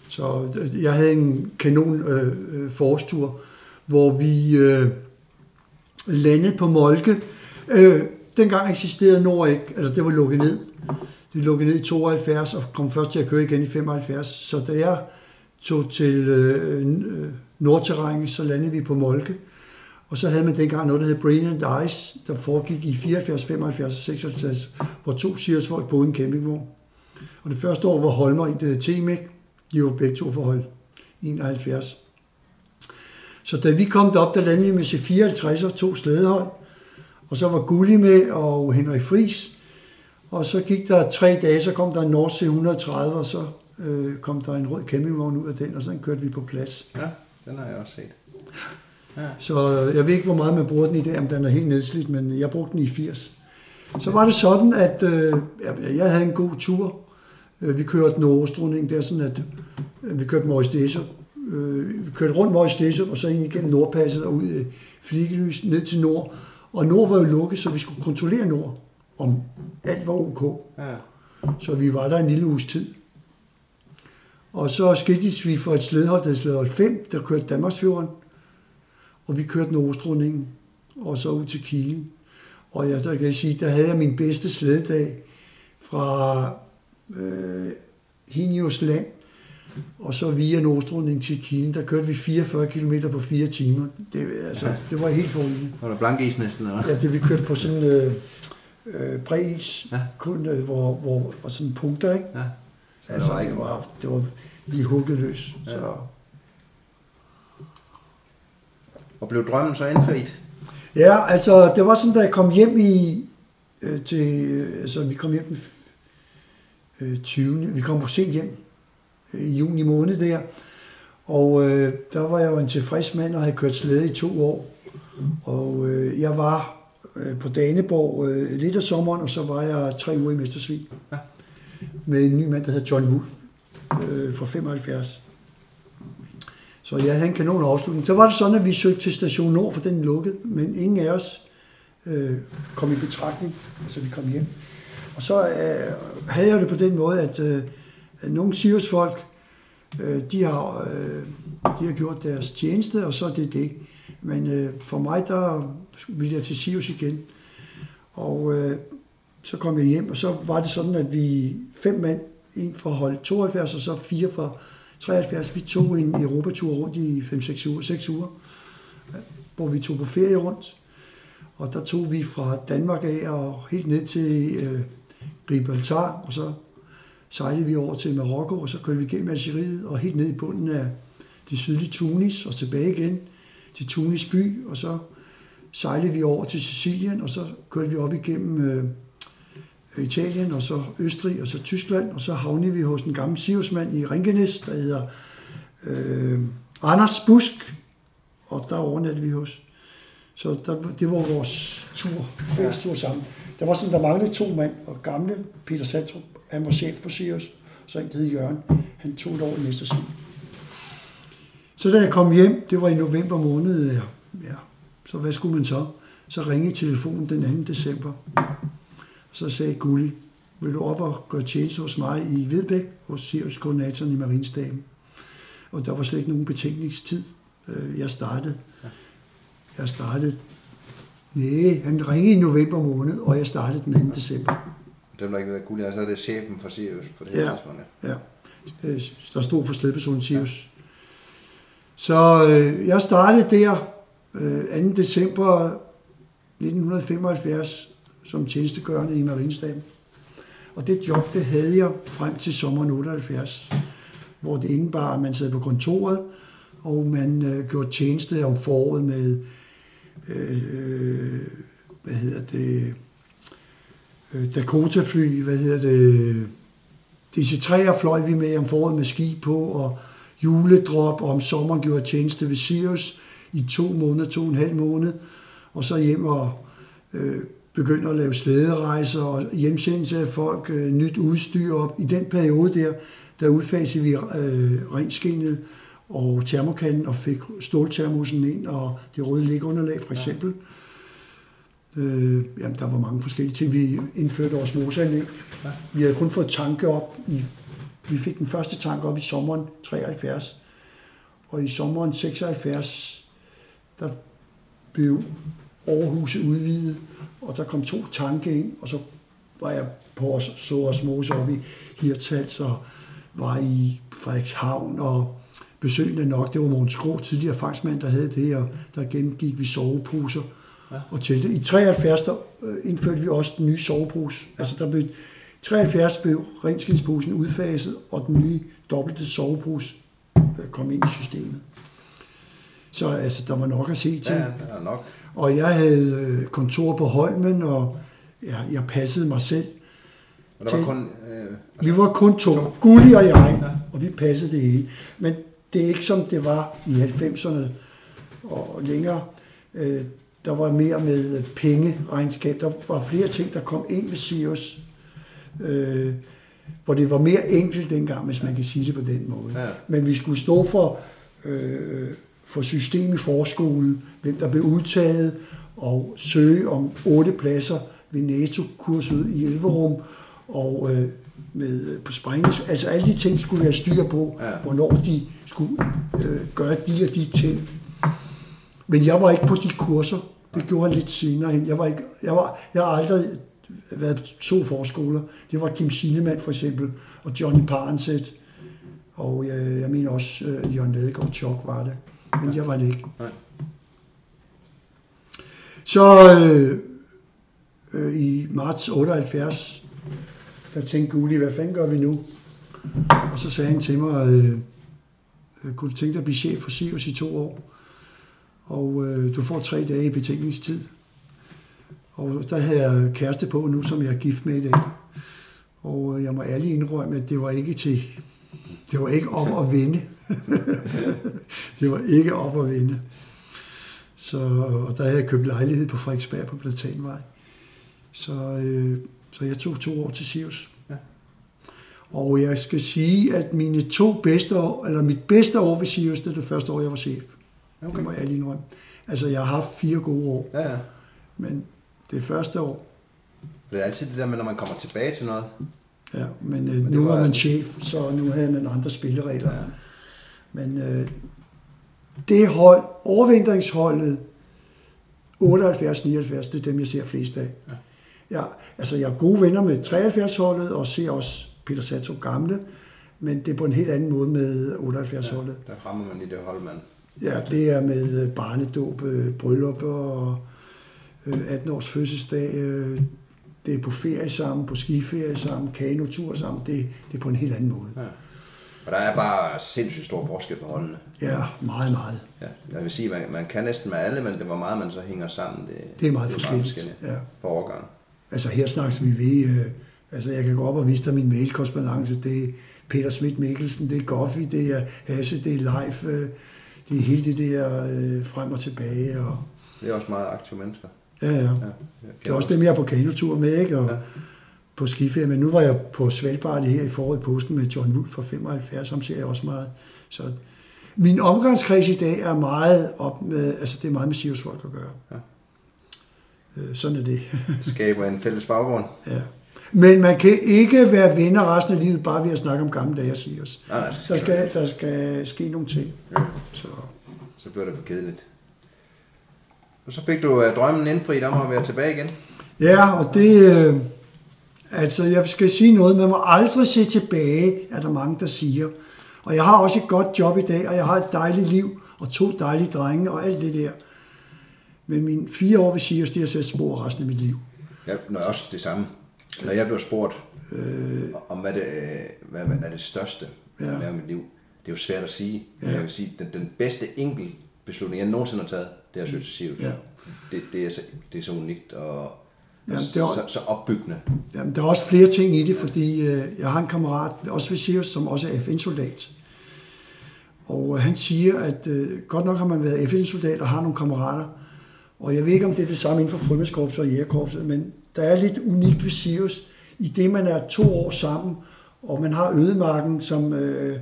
[SPEAKER 2] Så øh, jeg havde en kanon øh, øh, forårstur, hvor vi øh, landede på Molke. Øh, dengang eksisterede Nord ikke, altså det var lukket ned blev lukket ned i 72 og kom først til at køre igen i 75. Så da jeg tog til øh, øh Nordterræn, så landede vi på Molke. Og så havde man dengang noget, der hed Brain and Ice, der foregik i 74, 75 og 56, hvor to folk boede i en campingvogn. Og det første år var Holmer, en der hed Temek, de var begge to forhold 71. Så da vi kom derop, der landede vi med C54 og to slædehold. Og så var Gulli med og Henrik Fris. Og så gik der tre dage, så kom der en North C130, og så øh, kom der en rød campingvogn ud af den, og så kørte vi på plads.
[SPEAKER 1] Ja, den har jeg også set.
[SPEAKER 2] Ja. Så øh, jeg ved ikke, hvor meget man bruger den i dag, om den er helt nedslidt, men jeg brugte den i 80. Så var det sådan, at øh, jeg havde en god tur. Øh, vi kørte Nordstrunding, det er sådan, at øh, vi kørte Deso. Øh, vi kørte rundt Morris Deso, og så ind igennem Nordpasset og ud i Fligelys ned til Nord. Og Nord var jo lukket, så vi skulle kontrollere Nord, om alt var ok. Ja. Så vi var der en lille uges tid. Og så skiltes vi for et slædehold, der hed slædehold 5, der kørte Danmarksfjorden. Og vi kørte Nordstrundingen, og så ud til Kiel. Og jeg, der kan jeg sige, der havde jeg min bedste slædedag fra øh, Hinius land, og så via Nordstrunding til Kiel. Der kørte vi 44 km på 4 timer. Det, altså, ja. det var helt forrygende.
[SPEAKER 1] Var der blank is næsten? Eller?
[SPEAKER 2] Ja, det vi kørte på sådan øh, øh, bred is, ja. kun, øh, hvor, hvor, hvor sådan punkter, ikke? Ja. Altså, det var, det var lige hugget løs. Ja. Så.
[SPEAKER 1] Og blev drømmen så indfriet?
[SPEAKER 2] Ja, altså det var sådan, da jeg kom hjem i, øh, til, altså vi kom hjem den øh, 20. Vi kom på sent hjem øh, i juni måned der, og øh, der var jeg jo en tilfreds mand og havde kørt slæde i to år. Og øh, jeg var øh, på Daneborg øh, lidt af sommeren, og så var jeg tre uger i Mestersvig. Ja. Med en ny mand, der hedder John Wolf øh, fra 75. Så jeg havde en kanon afslutning. Så var det sådan, at vi søgte til station Nord, for den lukkede, men ingen af os øh, kom i betragtning, altså vi kom hjem. Og så øh, havde jeg det på den måde, at, øh, nogle Sirius folk, øh, de, har, øh, de har gjort deres tjeneste, og så er det det. Men øh, for mig, der ville jeg til Sirius igen. Og øh, så kom jeg hjem, og så var det sådan, at vi fem mand, en fra hold 72, og så fire fra 73. Vi tog en Europatur rundt i 5-6 uger, 6 uger, hvor vi tog på ferie rundt. Og der tog vi fra Danmark af og helt ned til øh, Gibraltar, og så sejlede vi over til Marokko, og så kørte vi gennem Algeriet og helt ned i bunden af det sydlige Tunis og tilbage igen til Tunis by, og så sejlede vi over til Sicilien, og så kørte vi op igennem øh, Italien, og så Østrig, og så Tyskland, og så havnede vi hos en gammel Siriusmand i Ringenes, der hedder øh, Anders Busk, og der overnattede vi hos. Så der, det var vores tur, fælles tur sammen. Der var sådan, der manglede to mand, og gamle Peter Sandrup, han var chef på Sirius, så en, der hed Jørgen, han tog et år i næste. Så da jeg kom hjem, det var i november måned, ja, så hvad skulle man så? Så ringede telefonen den 2. december. Så sagde Gulli, vil du op og gøre tjeneste hos mig i Vedbæk, hos Sirius-koordinatoren i Marinestaben? Og der var slet ikke nogen betænkningstid. Øh, jeg startede. Jeg startede Nej, han ringede i november måned, og jeg startede den 2. december.
[SPEAKER 1] Det var ikke ved Gulli, altså er det chefen for Sirius på det her
[SPEAKER 2] ja, tidspunkt. Ja. ja. Øh, der stod for slædpersonen Sirius. Ja. Så øh, jeg startede der øh, 2. december 1975 som tjenestegørende i Marinestaben. Og det job, det havde jeg frem til sommeren 78, hvor det indebar, at man sad på kontoret, og man øh, gjorde tjeneste om foråret med, øh, øh hvad hedder det, øh, Dakota-fly, hvad hedder det, øh, DC-3'er fløj vi med om foråret med ski på, og juledrop, og om sommeren gjorde tjeneste ved Sirius i to måneder, to og en halv måned, og så hjem og øh, begynder at lave slæderejser og hjemsendelse af folk, øh, nyt udstyr op. I den periode der, der udfasede vi øh, renskinnet og termokanden og fik ståltermosen ind og det røde liggeunderlag for eksempel. Ja. Øh, jamen, der var mange forskellige ting. Vi indførte osmoseanlæg. Ja. Vi havde kun fået tanke op. I, vi fik den første tank op i sommeren 73. Og i sommeren 76, der blev Aarhus udvidet, og der kom to tanke ind, og så var jeg på så osmose op i Hirtshals og var i Frederikshavn og besøgende nok. Det var Måns Grå, tidligere fangsmand, der havde det, og der gennemgik vi soveposer ja. og telte. I 73 der øh, indførte vi også den nye sovepose. Altså der blev, 73 blev renskinsposen udfaset, og den nye dobbelte sovepose øh, kom ind i systemet. Så altså, der var nok at se til.
[SPEAKER 1] Ja, der er nok.
[SPEAKER 2] Og jeg havde øh, kontor på Holmen, og ja, jeg passede mig selv.
[SPEAKER 1] Og der var kun, øh,
[SPEAKER 2] vi var kun to, to. Gulli og jeg, ja. og vi passede det hele. Men det er ikke som det var i 90'erne og længere. Øh, der var mere med pengeregnskab. Der var flere ting, der kom ind ved Sirius, øh, hvor det var mere enkelt dengang, hvis man kan sige det på den måde. Ja. Men vi skulle stå for, øh, for system i forskolen, hvem der blev udtaget, og søge om otte pladser ved NATO-kurset i Elverum, og øh, med, på sprænges. Altså alle de ting skulle vi have styr på, ja. hvornår de skulle øh, gøre de og de ting. Men jeg var ikke på de kurser. Det gjorde jeg lidt senere hen. Jeg, var ikke, jeg, var, jeg har aldrig været to forskoler. Det var Kim Sinemann for eksempel, og Johnny Parenset. Og jeg, jeg mener også, øh, Jørgen Ladegaard Chok var det. Men jeg var det ikke. Nej. Så øh, øh, i marts 78, der tænkte Guli, hvad fanden gør vi nu? Og så sagde han til mig, øh, kunne du tænke dig at blive chef for Sirius i to år? Og øh, du får tre dage i betænkningstid. Og der havde jeg kæreste på nu, som jeg er gift med i dag. Og øh, jeg må ærligt indrømme, at det var ikke til, det var ikke op at vinde. det var ikke op at vinde. Så, og der havde jeg købt lejlighed på Frederiksberg på Platanvej. Så, øh, så jeg tog to år til Sirius. Ja. Og jeg skal sige, at mine to bedste år, eller mit bedste år ved Sirius, det er det første år, jeg var chef. Okay. Det må jeg lige indrømme. Altså, jeg har haft fire gode år.
[SPEAKER 1] Ja, ja.
[SPEAKER 2] Men det første år...
[SPEAKER 1] Det er altid det der med, når man kommer tilbage til noget.
[SPEAKER 2] Ja, men, øh, men nu var man chef, så nu havde man andre spilleregler. Ja. Men øh, det hold, overvintringsholdet, 78-79, det er dem, jeg ser flest af. Ja. Ja, altså jeg er gode venner med 73-holdet, og ser også Peter Sato gamle, men det er på en helt anden måde med 78-holdet.
[SPEAKER 1] Ja, der rammer man i det hold, man...
[SPEAKER 2] Ja, det er med øh, barnedåb, øh, bryllup og 18 års fødselsdag. Det er på ferie sammen, på skiferie sammen, kanotur sammen. Det, det er på en helt anden måde. Ja.
[SPEAKER 1] Og der er bare sindssygt stor forskel på holdene.
[SPEAKER 2] Ja, meget, meget.
[SPEAKER 1] Ja, jeg vil sige, man, man kan næsten med alle, men det var meget, man så hænger sammen.
[SPEAKER 2] Det, det er meget det er forskelligt. Forskelligt
[SPEAKER 1] ja. for overgang.
[SPEAKER 2] Altså her snakkes vi ved, øh, altså jeg kan gå op og vise dig min mailkorrespondence, det er Peter Schmidt Mikkelsen, det er Goffi, det er Hasse, det er Leif, øh, det er hele det der øh, frem og tilbage. Og...
[SPEAKER 1] Det er også meget aktive mennesker.
[SPEAKER 2] Ja, ja. ja det er også dem, jeg er på kanotur med, ikke? Og, ja på skiferie, men nu var jeg på Svalbard her i foråret påsken med John Wolf fra 75, som ser jeg også meget. Så min omgangskreds i dag er meget op med, altså det er meget med Sirius folk at gøre. Ja. Øh, sådan er det.
[SPEAKER 1] Skaber en fælles baggrund.
[SPEAKER 2] Ja. Men man kan ikke være venner resten af livet bare ved at snakke om gamle dage og Sirius. Nej, nej, der, skal, der skal ske nogle ting. Ja. Så.
[SPEAKER 1] så bliver det for kedeligt. Og så fik du uh, drømmen indfriet om at være tilbage igen.
[SPEAKER 2] Ja, og det... Uh, Altså, jeg skal sige noget, man må aldrig se tilbage, er der mange, der siger. Og jeg har også et godt job i dag, og jeg har et dejligt liv, og to dejlige drenge, og alt det der. Men mine fire år ved Sirius, det har sat spor resten af mit liv.
[SPEAKER 1] Ja, når også det samme. Når jeg blev spurgt øh, om, hvad, det, hvad, hvad er det største ja. i mit liv, det er jo svært at sige. Ja. Jeg vil sige, den, den bedste enkelt beslutning, jeg nogensinde har taget, det er til Sirius. Ja. Det, det, er så, det er så unikt, og
[SPEAKER 2] Jamen, det er,
[SPEAKER 1] så, så opbyggende.
[SPEAKER 2] jamen, der er også flere ting i det, fordi øh, jeg har en kammerat, også ved Sirius, som også er FN-soldat. Og øh, han siger, at øh, godt nok har man været FN-soldat og har nogle kammerater, og jeg ved ikke, om det er det samme inden for frømandskorpset og jægerkorpset, men der er lidt unikt ved Sirius, i det man er to år sammen, og man har ødemarken som øh,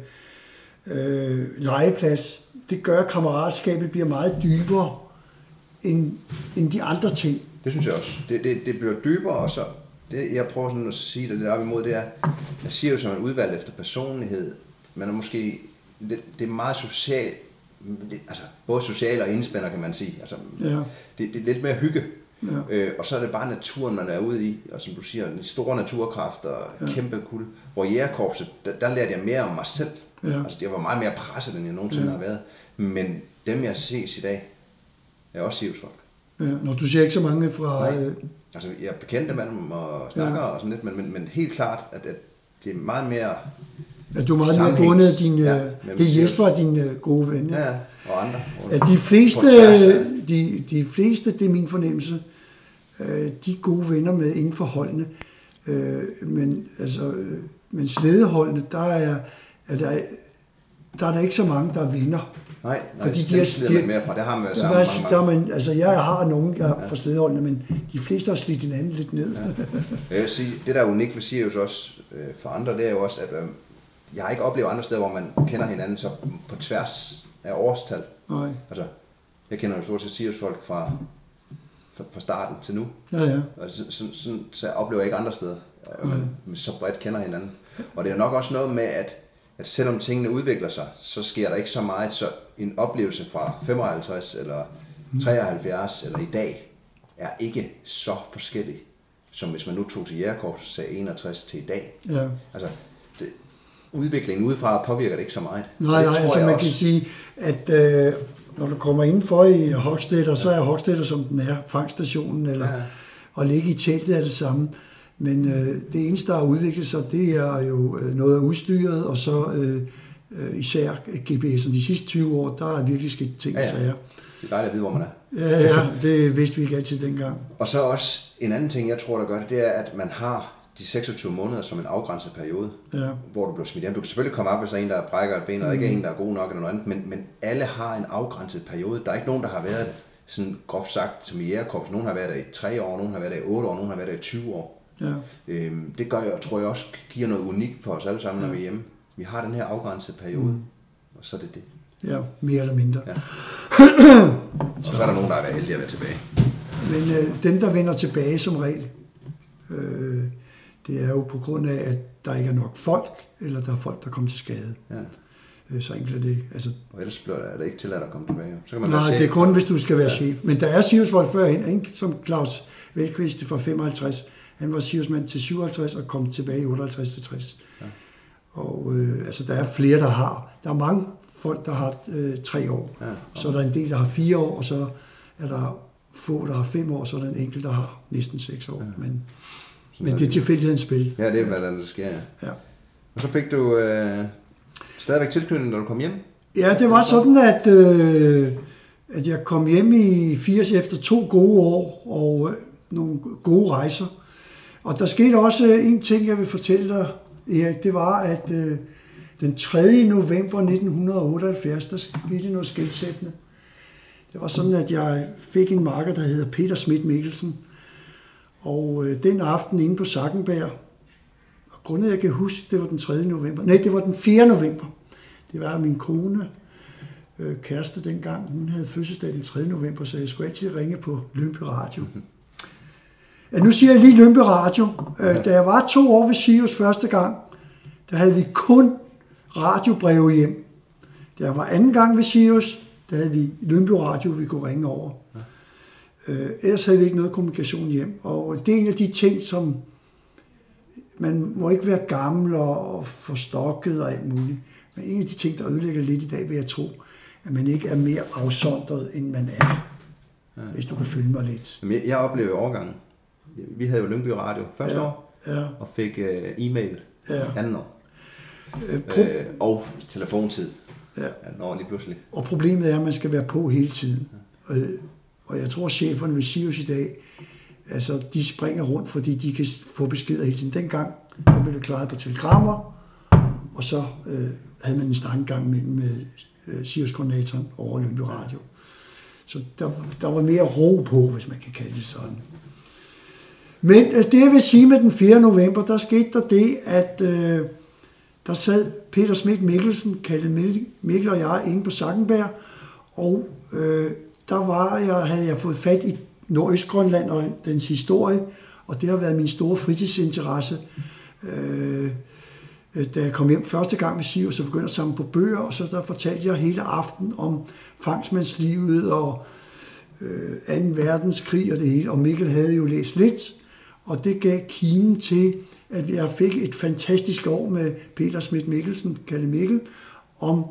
[SPEAKER 2] øh, legeplads. Det gør, at kammeratskabet bliver meget dybere end, end de andre ting.
[SPEAKER 1] Det synes jeg også. Det, det, det bliver dybere, og så det, jeg prøver sådan at sige det lidt op imod, det er, jeg siger jo, som man er udvalgt efter personlighed. Man er måske, det, det er meget socialt, det, altså både social og indspænder, kan man sige. Altså,
[SPEAKER 2] Ja.
[SPEAKER 1] det, det er lidt mere hygge.
[SPEAKER 2] Ja.
[SPEAKER 1] Øh, og så er det bare naturen, man er ude i, og som du siger, de store naturkræfter, ja. kæmpe kul. Hvor jægerkorpset, der, der lærte jeg mere om mig selv.
[SPEAKER 2] Ja.
[SPEAKER 1] Altså, jeg var meget mere presset, end jeg nogensinde
[SPEAKER 2] Ja.
[SPEAKER 1] har været. Men dem, jeg ses i dag, er også sivsfolk.
[SPEAKER 2] Ja, når du ser ikke så mange fra...
[SPEAKER 1] Nej.
[SPEAKER 2] Øh,
[SPEAKER 1] Altså, jeg er bekendte med dem og snakker
[SPEAKER 2] Ja.
[SPEAKER 1] og sådan lidt, men, men, men helt klart, at, at det er meget mere...
[SPEAKER 2] at du er meget mere bundet af din...
[SPEAKER 1] Ja, med
[SPEAKER 2] det er. Jesper og din øh, gode ven.
[SPEAKER 1] Ja, ja, og andre.
[SPEAKER 2] At de fleste,
[SPEAKER 1] tværs
[SPEAKER 2] de, de fleste, det er min fornemmelse, øh, de er gode venner med inden for holdene. Øh, men, altså, øh, men slædeholdene, der er, er der, der er der ikke så mange, der vinder.
[SPEAKER 1] Nej, nej
[SPEAKER 2] Fordi de er- de-
[SPEAKER 1] man mere fra. Det har man
[SPEAKER 2] Der
[SPEAKER 1] sammen mange,
[SPEAKER 2] der er man, altså, jeg har nogen jeg er fra slædeholdene, men de fleste har slidt hinanden lidt ned. Ja.
[SPEAKER 1] Jeg vil sige, det der er unikt ved Sirius også øh, for andre, det er jo også, at øh, jeg har ikke oplevet andre steder, hvor man kender hinanden så på tværs af årstal.
[SPEAKER 2] Nej.
[SPEAKER 1] Altså, jeg kender jo stort set Sirius folk fra, fra, fra starten til nu.
[SPEAKER 2] Ja, ja.
[SPEAKER 1] Og så, så, så, så oplever jeg ikke andre steder, øh, så bredt kender hinanden. Og det er jo nok også noget med, at, at selvom tingene udvikler sig, så sker der ikke så meget, så en oplevelse fra 55 eller 73 eller i dag, er ikke så forskellig, som hvis man nu tog til Jægerkorps og sagde 61 til i dag.
[SPEAKER 2] ja.
[SPEAKER 1] Altså, det, udviklingen udefra påvirker det ikke så meget.
[SPEAKER 2] Nej, nej, altså man
[SPEAKER 1] også.
[SPEAKER 2] kan sige, at øh, når du kommer indenfor i Hogstedter, så er Hogstedter, som den er, fangstationen, eller,
[SPEAKER 1] Ja.
[SPEAKER 2] ja. og ligge i teltet er det samme. Men øh, det eneste, der har udviklet sig, det er jo øh, noget af udstyret, og så øh, øh, især GPS'en. De sidste 20 år, der er virkelig sket ting
[SPEAKER 1] Ja, ja.
[SPEAKER 2] sager.
[SPEAKER 1] Det er dejligt at vide, hvor man er.
[SPEAKER 2] Ja, ja, det vidste vi ikke altid dengang.
[SPEAKER 1] Og så også en anden ting, jeg tror, der gør det, det er, at man har de 26 måneder som en afgrænset periode,
[SPEAKER 2] Ja.
[SPEAKER 1] hvor du bliver smidt hjem. Du kan selvfølgelig komme op, hvis der er en, der brækker et ben, og
[SPEAKER 2] Mm.
[SPEAKER 1] ikke er en, der er god nok eller noget andet, men, men alle har en afgrænset periode. Der er ikke nogen, der har været sådan groft sagt som i jægerkorps. Nogen har været der i 3 år, nogen har været der i 8 år, nogen har været der i 20 år.
[SPEAKER 2] Ja.
[SPEAKER 1] Øhm, det gør jeg, tror jeg også giver noget unikt for os alle sammen, når vi er hjemme. Vi har den her afgrænsede periode,
[SPEAKER 2] Mm.
[SPEAKER 1] og så er det det.
[SPEAKER 2] ja, mere eller mindre.
[SPEAKER 1] Ja. Og så er der nogen, der er været heldige at være tilbage.
[SPEAKER 2] Men øh, dem, der vender tilbage som regel, øh, det er jo på grund af, at der ikke er nok folk, eller der er folk, der kommer til skade.
[SPEAKER 1] Ja.
[SPEAKER 2] Øh, så enkelt er det. Altså,
[SPEAKER 1] Og ellers bliver det, er det ikke tilladt at komme tilbage. Så kan man være
[SPEAKER 2] nej,
[SPEAKER 1] chef.
[SPEAKER 2] det er kun, hvis du skal være chef. Men der er Siriusvold førhen, ikke? som Claus Velqvist fra 55. Han var Siriusmand til 57 og kom tilbage i 58 til 60. Ja. Og øh, altså, der er flere, der har. Der er mange folk, der har øh, tre år.
[SPEAKER 1] Ja.
[SPEAKER 2] Så er der en del, der har fire år, og så er der få, der har fem år, så er der en enkelt, der har næsten seks år. Ja. Men, men det er tilfældighedens spil.
[SPEAKER 1] Ja, det er, hvad der sker, ja.
[SPEAKER 2] Ja.
[SPEAKER 1] Og så fik du øh, stadigvæk tilknytning, når du kom hjem.
[SPEAKER 2] Ja, det var sådan, at, øh, at jeg kom hjem i 80 efter to gode år og øh, nogle gode rejser. Og der skete også en ting, jeg vil fortælle dig, Erik. Det var, at øh, den 3. november 1978, der skete noget skældsættende. Det var sådan, at jeg fik en marker, der hedder Peter Schmidt Mikkelsen. Og øh, den aften inde på Sakkenberg, og grundet jeg kan huske, det var den 3. november. Nej, det var den 4. november. Det var min kone, øh, kæreste dengang, hun havde fødselsdag den 3. november, så jeg skulle altid ringe på Lønby Radio. Ja, nu siger jeg lige Lønby Radio. Øh, da jeg var to år ved Sirius første gang, der havde vi kun radiobreve hjem. Da jeg var anden gang ved Sirius, der havde vi Lønby Radio, vi kunne ringe over. Øh, ellers havde vi ikke noget kommunikation hjem. Og det er en af de ting, som man må ikke være gammel og forstokket og alt muligt. Men en af de ting, der ødelægger lidt i dag, vil jeg tro, at man ikke er mere afsondret, end man er. Ja. Hvis du kan følge mig lidt.
[SPEAKER 1] Jamen, jeg, jeg oplevede overgangen. Vi havde jo Lyngby Radio første
[SPEAKER 2] Ja.
[SPEAKER 1] år,
[SPEAKER 2] Ja,
[SPEAKER 1] og fik øh, e-mail
[SPEAKER 2] ja.
[SPEAKER 1] anden år.
[SPEAKER 2] Øh, pro-
[SPEAKER 1] Øh, og telefontid
[SPEAKER 2] ja.
[SPEAKER 1] anden år lige pludselig.
[SPEAKER 2] Og problemet er, at man skal være på hele tiden. Og, og jeg tror, cheferne ved Sirius i dag Altså, de springer rundt, fordi de kan få beskeder hele tiden. Dengang, der blev det klaret på telegrammer, og så øh, havde man en snak en gang mellem med øh, Sirius-koordinatoren over Lyngby Radio. Så der, der var mere ro på, hvis man kan kalde det sådan. Men øh, det jeg vil sige med den 4. november, der skete der det, at øh, der sad Peter Schmidt Mikkelsen, kaldet Mikkel og jeg, inde på Sakkenberg, og øh, der var jeg, havde jeg fået fat i Nordøstgrønland og dens historie, og det har været min store fritidsinteresse. Øh, øh da jeg kom hjem første gang med Siv, så begyndte jeg at samle på bøger, og så der fortalte jeg hele aften om fangsmandslivet og øh, 2. verdenskrig og det hele, og Mikkel havde jo læst lidt, og det gav kimen til, at jeg fik et fantastisk år med Peter Schmidt Mikkelsen, Kalle Mikkel, om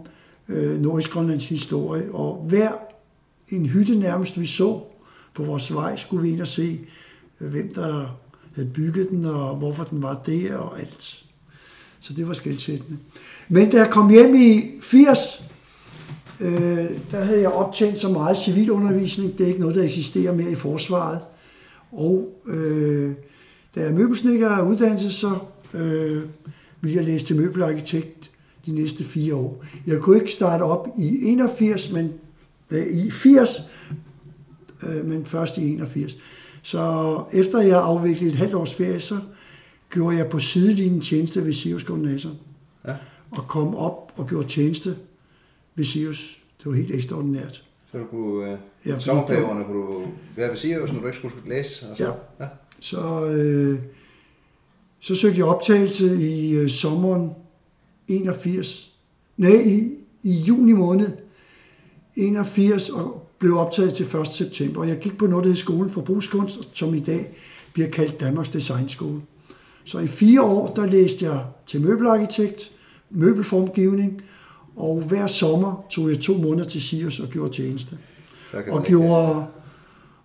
[SPEAKER 2] øh, Nordisk-Grønlands historie, og hver en hytte nærmest vi så på vores vej, skulle vi ind og se, øh, hvem der havde bygget den, og hvorfor den var der, og alt. Så det var skældsættende. Men da jeg kom hjem i 80, øh, der havde jeg optjent så meget civilundervisning. Det er ikke noget, der eksisterer mere i forsvaret. Og øh, da jeg er møbelsnikker af uddannelse, så øh, ville jeg læse til møbelarkitekt de næste fire år. Jeg kunne ikke starte op i 81, men øh, i 80, øh, men først i 81. Så efter jeg afviklede et halvt års ferie, så gjorde jeg på sidelinjen tjeneste ved Sirius Koordinator. Ja. Og kom op og gjorde tjeneste ved Sirius. Det var helt ekstraordinært.
[SPEAKER 1] Så du kunne, øh, ja, sommerperioderne kunne du være ved Sirius, når du ikke skulle læse? Og så, ja.
[SPEAKER 2] ja. Så, øh, så søgte jeg optagelse i øh, sommeren 81. Nej, i, i juni måned 81 og blev optaget til 1. september. Jeg gik på noget, der hed Skolen for Brugskunst, som i dag bliver kaldt Danmarks Designskole. Så i fire år, der læste jeg til møbelarkitekt, møbelformgivning, og hver sommer tog jeg to måneder til Sirius og gjorde tjeneste. Og gjorde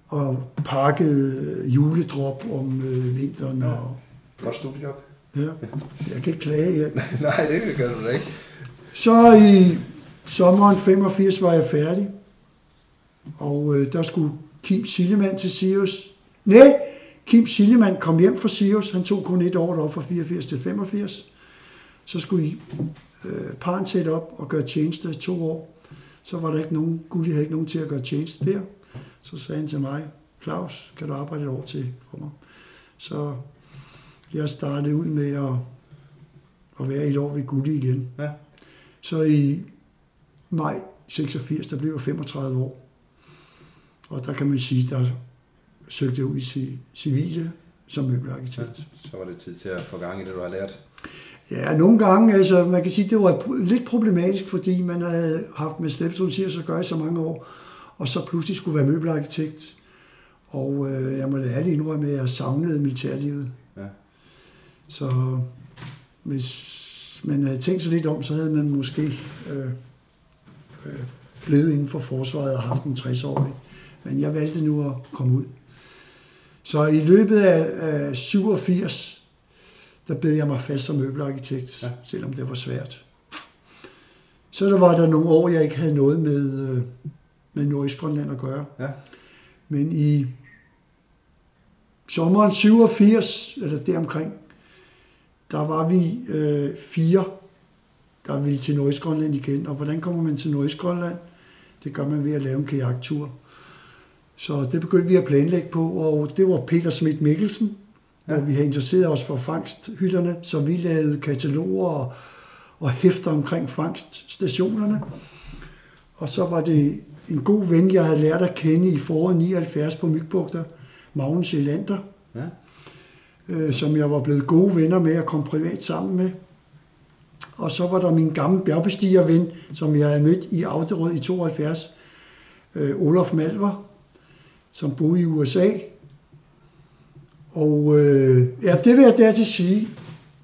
[SPEAKER 2] og pakkede juledrop om øh, vinteren. Ja. Og,
[SPEAKER 1] Godt studiejob.
[SPEAKER 2] Ja, jeg kan ikke klage. Ja.
[SPEAKER 1] Nej, det gør du da ikke.
[SPEAKER 2] Så i sommeren 85 var jeg færdig, og øh, der skulle Kim Sillemann til Sirius. Nej, Kim Sillemann kom hjem fra Sirius. Han tog kun et år op fra 84 til 85. Så skulle I øh, parren sætte op og gøre tjeneste to år. Så var der ikke nogen, Gulli havde ikke nogen til at gøre tjeneste der. Så sagde han til mig, Claus, kan du arbejde et år til for mig? Så jeg startede ud med at, at være et år ved Gulli igen. Ja. Så i maj 86, der blev jeg 35 år. Og der kan man sige, der søgte ud i civile som møbelarkitekt.
[SPEAKER 1] Ja, så var det tid til at få gang i det, du har lært.
[SPEAKER 2] Ja, nogle gange, altså man kan sige, det var lidt problematisk, fordi man havde haft med slæbsrutier så gør i så mange år, og så pludselig skulle være møbelarkitekt. Og øh, jeg må da ærligt indrømme, at jeg savnede militærlivet. Ja. Så hvis man havde tænkt sig lidt om, så havde man måske øh, øh, blevet inden for forsvaret og haft en 60-årig. Men jeg valgte nu at komme ud. Så i løbet af, 87, der bed jeg mig fast som møbelarkitekt, ja. selvom det var svært. Så der var der nogle år, jeg ikke havde noget med, øh, med Nordøstgrønland at gøre. Ja. Men i sommeren 87, eller deromkring, der var vi øh, fire, der ville til Nordøstgrønland igen. Og hvordan kommer man til Nordøstgrønland? Det gør man ved at lave en kajaktur. Så det begyndte vi at planlægge på, og det var Peter Schmidt Mikkelsen, ja. hvor vi havde interesseret os for fangsthytterne, så vi lavede kataloger og, og hæfter omkring fangststationerne. Og så var det en god ven, jeg havde lært at kende i foråret 79 på Mygbugter, Magnus Elander, ja. øh, som jeg var blevet gode venner med at komme privat sammen med. Og så var der min gamle bjergbestigerven, som jeg havde mødt i Auderød i 72, øh, Olof Malver, som boede i USA. Og øh, ja, det vil jeg dertil sige.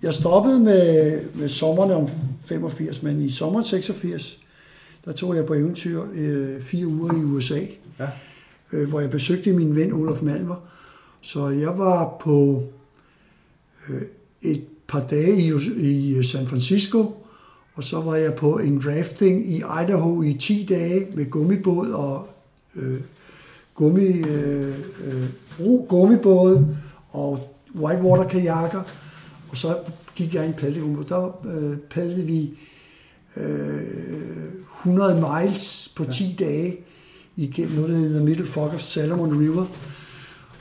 [SPEAKER 2] Jeg stoppede med, med sommerne om 85, men i sommeren 86, der tog jeg på eventyr øh, fire uger i USA, ja. øh, hvor jeg besøgte min ven Olof Malver. Så jeg var på øh, et par dage i, i San Francisco, og så var jeg på en rafting i Idaho i 10 dage med gummibåd og øh, gummi, øh, øh, ro, gummibåde og whitewater kajakker. Og så gik jeg i en padlegruppe. Der øh, padlede vi øh, 100 miles på 10 ja. dage igennem noget, der hedder Middle Fork of Salomon River.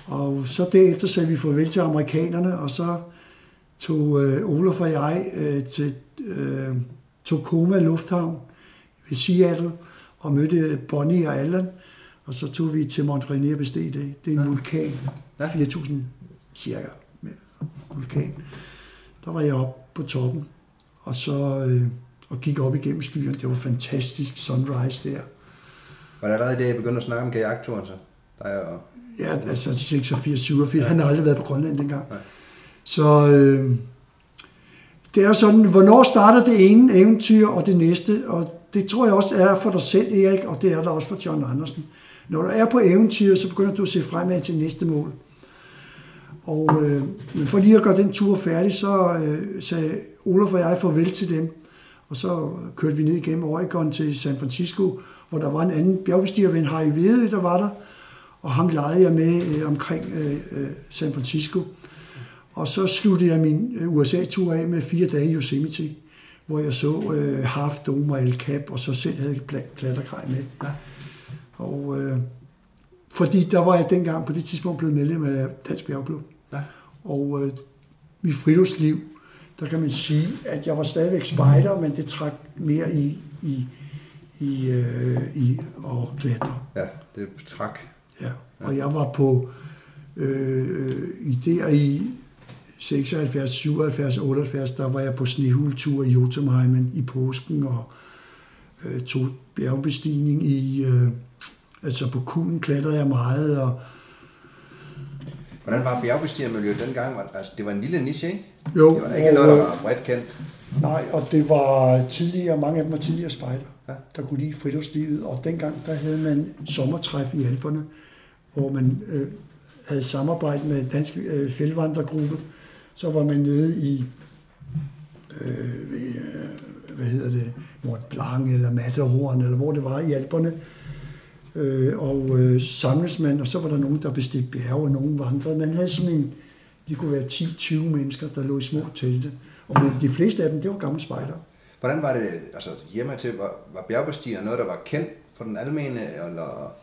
[SPEAKER 2] Og så derefter sagde vi farvel til amerikanerne, og så tog øh, Olof og jeg øh, til øh, Tacoma Lufthavn ved Seattle og mødte Bonnie og Allan. Og så tog vi til Mont Rainier bestedt det. Det er en ja. vulkan.
[SPEAKER 1] Ja.
[SPEAKER 2] 4.000 cirka med vulkan. Der var jeg oppe på toppen, og så øh, og gik op igennem skyerne. Det var fantastisk sunrise der.
[SPEAKER 1] Var det allerede det, jeg begyndte at snakke om kajakturen så? Der er jo...
[SPEAKER 2] Ja, altså 86, 87. Ja. Han har aldrig været på Grønland dengang.
[SPEAKER 1] Nej.
[SPEAKER 2] Så øh, det er sådan, hvornår starter det ene eventyr og det næste? Og det tror jeg også er for dig selv, Erik, og det er der også for John Andersen. Når du er på eventyr, så begynder du at se fremad til næste mål. Og øh, men for lige at gøre den tur færdig, så øh, sagde Olof og jeg farvel til dem. Og så kørte vi ned igennem Oregon til San Francisco, hvor der var en anden bjergbestigerven, Harry Vedø, der var der. Og ham legede jeg med øh, omkring øh, øh, San Francisco. Og så sluttede jeg min øh, USA-tur af med fire dage i Yosemite, hvor jeg så øh, Half Dome og El Cap, og så selv havde pla- klattergrej med.
[SPEAKER 1] Ja.
[SPEAKER 2] Og, øh, fordi der var jeg dengang på det tidspunkt blevet medlem af Dansk Bjergklub. Og øh, mit friluftsliv, der kan man sige, at jeg var stadigvæk spejder, men det trak mere i, i, i, øh, i at klatre.
[SPEAKER 1] Ja, det trak.
[SPEAKER 2] Ja. Og jeg var på øh, i der i 76, 77, 78, der var jeg på snehultur i Jotunheimen i påsken og øh, tog bjergbestigning i, øh, altså på kulen klatrede jeg meget, og
[SPEAKER 1] Hvordan var bjergbestigermiljøet dengang? Var- Altså, det var en lille niche, ikke?
[SPEAKER 2] jo,
[SPEAKER 1] Det var ikke
[SPEAKER 2] og,
[SPEAKER 1] noget, der var bredt kendt.
[SPEAKER 2] Nej, og det var tidligere, mange af dem var tidligere spejder,
[SPEAKER 1] Ja.
[SPEAKER 2] der kunne lide friluftslivet, og dengang der havde man sommertræf i Alperne, hvor man øh, havde samarbejdet med Dansk øh, Fældvandrergruppe. Så var man nede i, øh, ved, øh, hvad hedder det, Mont Blanc eller Matterhorn, eller hvor det var i Alperne. Øh, og øh, samles man, og så var der nogen, der bestilte bjerge, og nogen vandrede. Man havde sådan en, de kunne være 10-20 mennesker, der lå i små telte. Og men de fleste af dem, det var gamle spejder.
[SPEAKER 1] Hvordan var det, altså hjemme til, var, var bjergbestiger noget, der var kendt for den almene, eller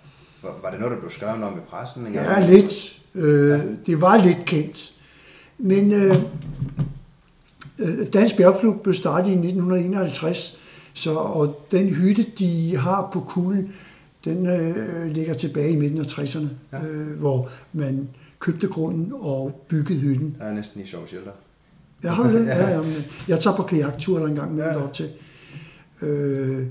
[SPEAKER 1] var, var det noget, der blev skrevet om i pressen? engang?
[SPEAKER 2] Ja, lidt. Øh, det var lidt kendt. Men øh, øh, Dansk Bjergklub blev startet i 1951, så, og den hytte, de har på kuglen, den øh, ligger tilbage i midten af 60'erne,
[SPEAKER 1] Ja.
[SPEAKER 2] ja. øh, hvor man købte grunden og byggede hytten.
[SPEAKER 1] Jeg er næsten i sjov shelter.
[SPEAKER 2] Jeg har det. Ja, ja, men jeg tager på kajaktur der en gang med
[SPEAKER 1] Ja.
[SPEAKER 2] ja. til. Øh,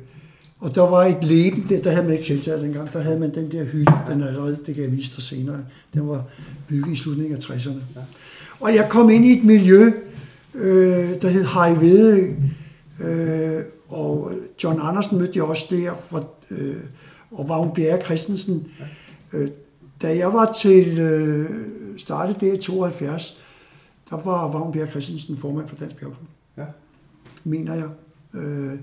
[SPEAKER 2] og der var et leben, der, der havde man ikke shelter dengang, der havde man den der hytte, den er allerede, det kan jeg vise dig senere, den var bygget i slutningen af 60'erne.
[SPEAKER 1] Ja.
[SPEAKER 2] Og jeg kom ind i et miljø, øh, der hed Harry Vedø, øh, og John Andersen mødte jeg også der, for, øh, og Vagn Bjerre Christensen. Øh, da jeg var til øh, startet der i 72, der var Vagn Bjerre Christensen formand for Dansk Bjergklub
[SPEAKER 1] Ja.
[SPEAKER 2] mener jeg. Øh,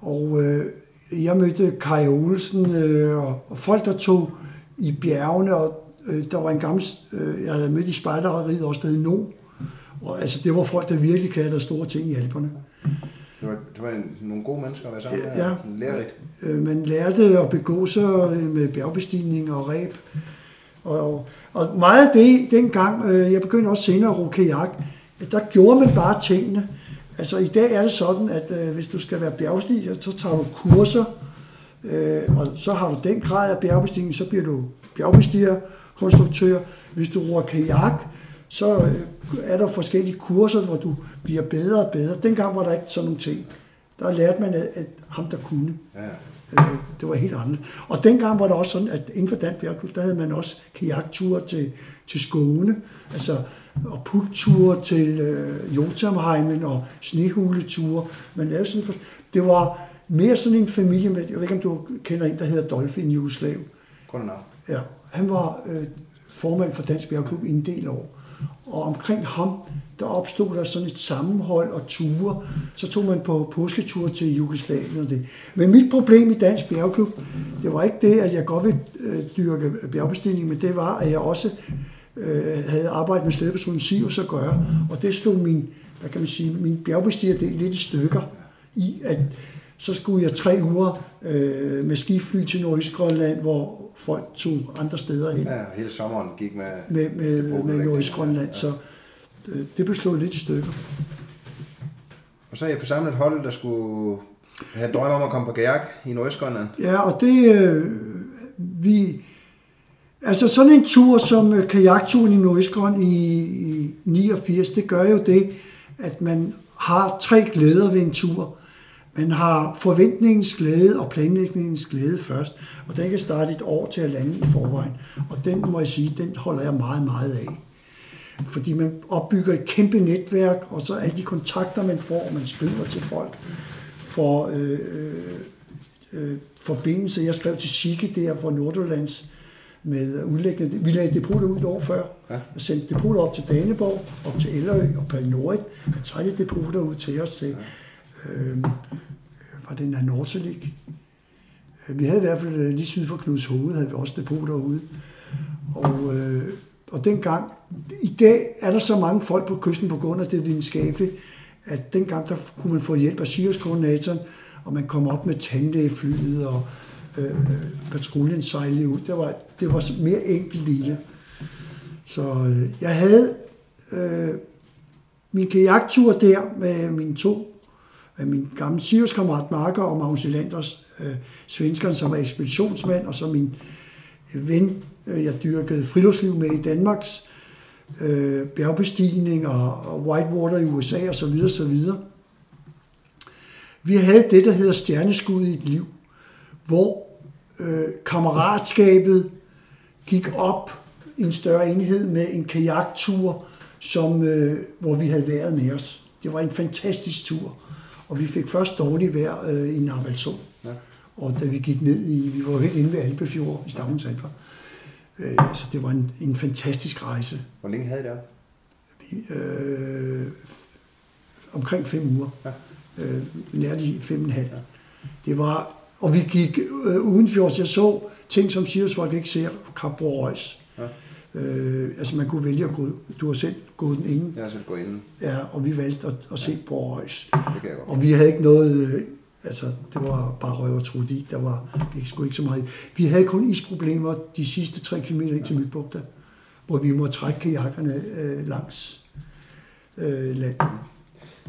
[SPEAKER 2] og øh, jeg mødte Kai Olsen øh, og, og folk, der tog i bjergene, og øh, der var en gammel, øh, jeg havde mødt i spejdereriet også, der hed No. Og altså, det var folk, der virkelig klatrede store ting i Alperne.
[SPEAKER 1] Det var, det var nogle gode mennesker at være sammen med.
[SPEAKER 2] Ja.
[SPEAKER 1] Lærerigt.
[SPEAKER 2] Øh, man lærte at begå sig øh, med bjergbestigning og ræb. Og, og meget af det dengang, øh, jeg begyndte også senere at ro kajak, der gjorde man bare tingene. Altså i dag er det sådan, at øh, hvis du skal være bjergstiger, så tager du kurser, øh, og så har du den grad af bjergbestigning, så bliver du bjergbestiger, konstruktør. Hvis du roer kajak, så øh, er der forskellige kurser, hvor du bliver bedre og bedre. Dengang var der ikke sådan nogle ting. Der lærte man, at, at ham der kunne.
[SPEAKER 1] Ja.
[SPEAKER 2] Øh, det var helt anderledes. Og dengang var det også sådan, at inden for Dansk Bjergklub, der havde man også kajakture til, til Skåne, altså og pulture til øh, Jotunheimen og snehuleture. Man lavede sådan for, det var mere sådan en familie med, jeg ved ikke om du kender en, der hedder Dolphin Jugoslav.
[SPEAKER 1] Navn.
[SPEAKER 2] Ja, han var øh, formand for Dansk Bjergklub i en del år. Og omkring ham, der opstod der sådan et sammenhold og ture. Så tog man på påsketur til Jugoslavien og det. Men mit problem i Dansk Bjergklub, det var ikke det, at jeg godt ville øh, dyrke bjergbestigning, men det var, at jeg også øh, havde arbejdet med slædepersonen Sivus at gøre. Og det slog min, hvad kan man sige, min bjergbestigerdel lidt i stykker i, at så skulle jeg tre uger øh, med skifly til Nordøstgrønland, hvor folk tog andre steder hen.
[SPEAKER 1] Ja, hele sommeren gik med...
[SPEAKER 2] Med, med, med Nordøstgrønland, ja. så øh, det blev slået lidt i stykker.
[SPEAKER 1] Og så har jeg forsamlet et hold, der skulle have drømme om at komme på kajak i Nordøstgrønland.
[SPEAKER 2] Ja, og det... Øh, vi... Altså sådan en tur som øh, kajakturen i Nordøstgrønland i, i 89, det gør jo det, at man har tre glæder ved en tur. Man har forventningens glæde og planlægningens glæde først, og den kan starte et år til at lande i forvejen. Og den må jeg sige, den holder jeg meget, meget af. Fordi man opbygger et kæmpe netværk, og så alle de kontakter, man får, man skriver til folk, for øh, øh, forbindelse. Jeg skrev til Sikke der fra Nordjyllands med udlæggende. Vi lagde depoter ud år før, ja. og sendte depoter op til Daneborg, op til Ellerø og Palnorit. Og så depoter ud til os til. Ja Øhm, øh, var det her Nortelik. Vi havde i hvert fald øh, lige syd for Knuds Hoved, havde vi også depot derude. Og, øh, og dengang, i dag er der så mange folk på kysten på grund af det videnskabelige, at dengang der kunne man få hjælp af Sirius-koordinatoren, og man kom op med tandlægeflyet, og øh, øh patruljen sejlede ud. Det var, det var mere enkelt i det. Så øh, jeg havde øh, min kajaktur der med mine to af min gamle Sirius-kammerat Marker og Magnus Elanders, øh, svenskeren, som var ekspeditionsmand, og så min øh, ven, øh, jeg dyrkede friluftsliv med i Danmarks øh, bjergbestigning og, og Whitewater i USA og så videre, så videre. Vi havde det, der hedder stjerneskud i et liv, hvor øh, kammeratskabet gik op i en større enhed med en kajaktur, som, øh, hvor vi havde været med os. Det var en fantastisk tur. Og vi fik først dårligt vejr øh, i Narvalsund. Ja. Og da vi gik ned i, vi var jo helt inde ved Alpefjord i Stavns Alper. Øh, så det var en, en fantastisk rejse.
[SPEAKER 1] Hvor længe havde I der?
[SPEAKER 2] Vi, øh, omkring fem uger. Ja. Øh, nær de fem og en halv. Ja. Det var, og vi gik øh, udenfjords. Jeg så ting, som Sirius folk ikke ser. Kapborg Røs. Ja. Øh, altså man kunne vælge at gå, du har selv gået den inde.
[SPEAKER 1] Jeg har selv gået inden.
[SPEAKER 2] Ja, og vi valgte at, at se på Røs. Og vi havde ikke noget, øh, altså det var bare røv og trudi, der var ikke, sgu ikke så meget. Vi havde kun isproblemer de sidste 3 km ind til Mygbugta, hvor vi må trække kajakkerne øh, langs øh, land.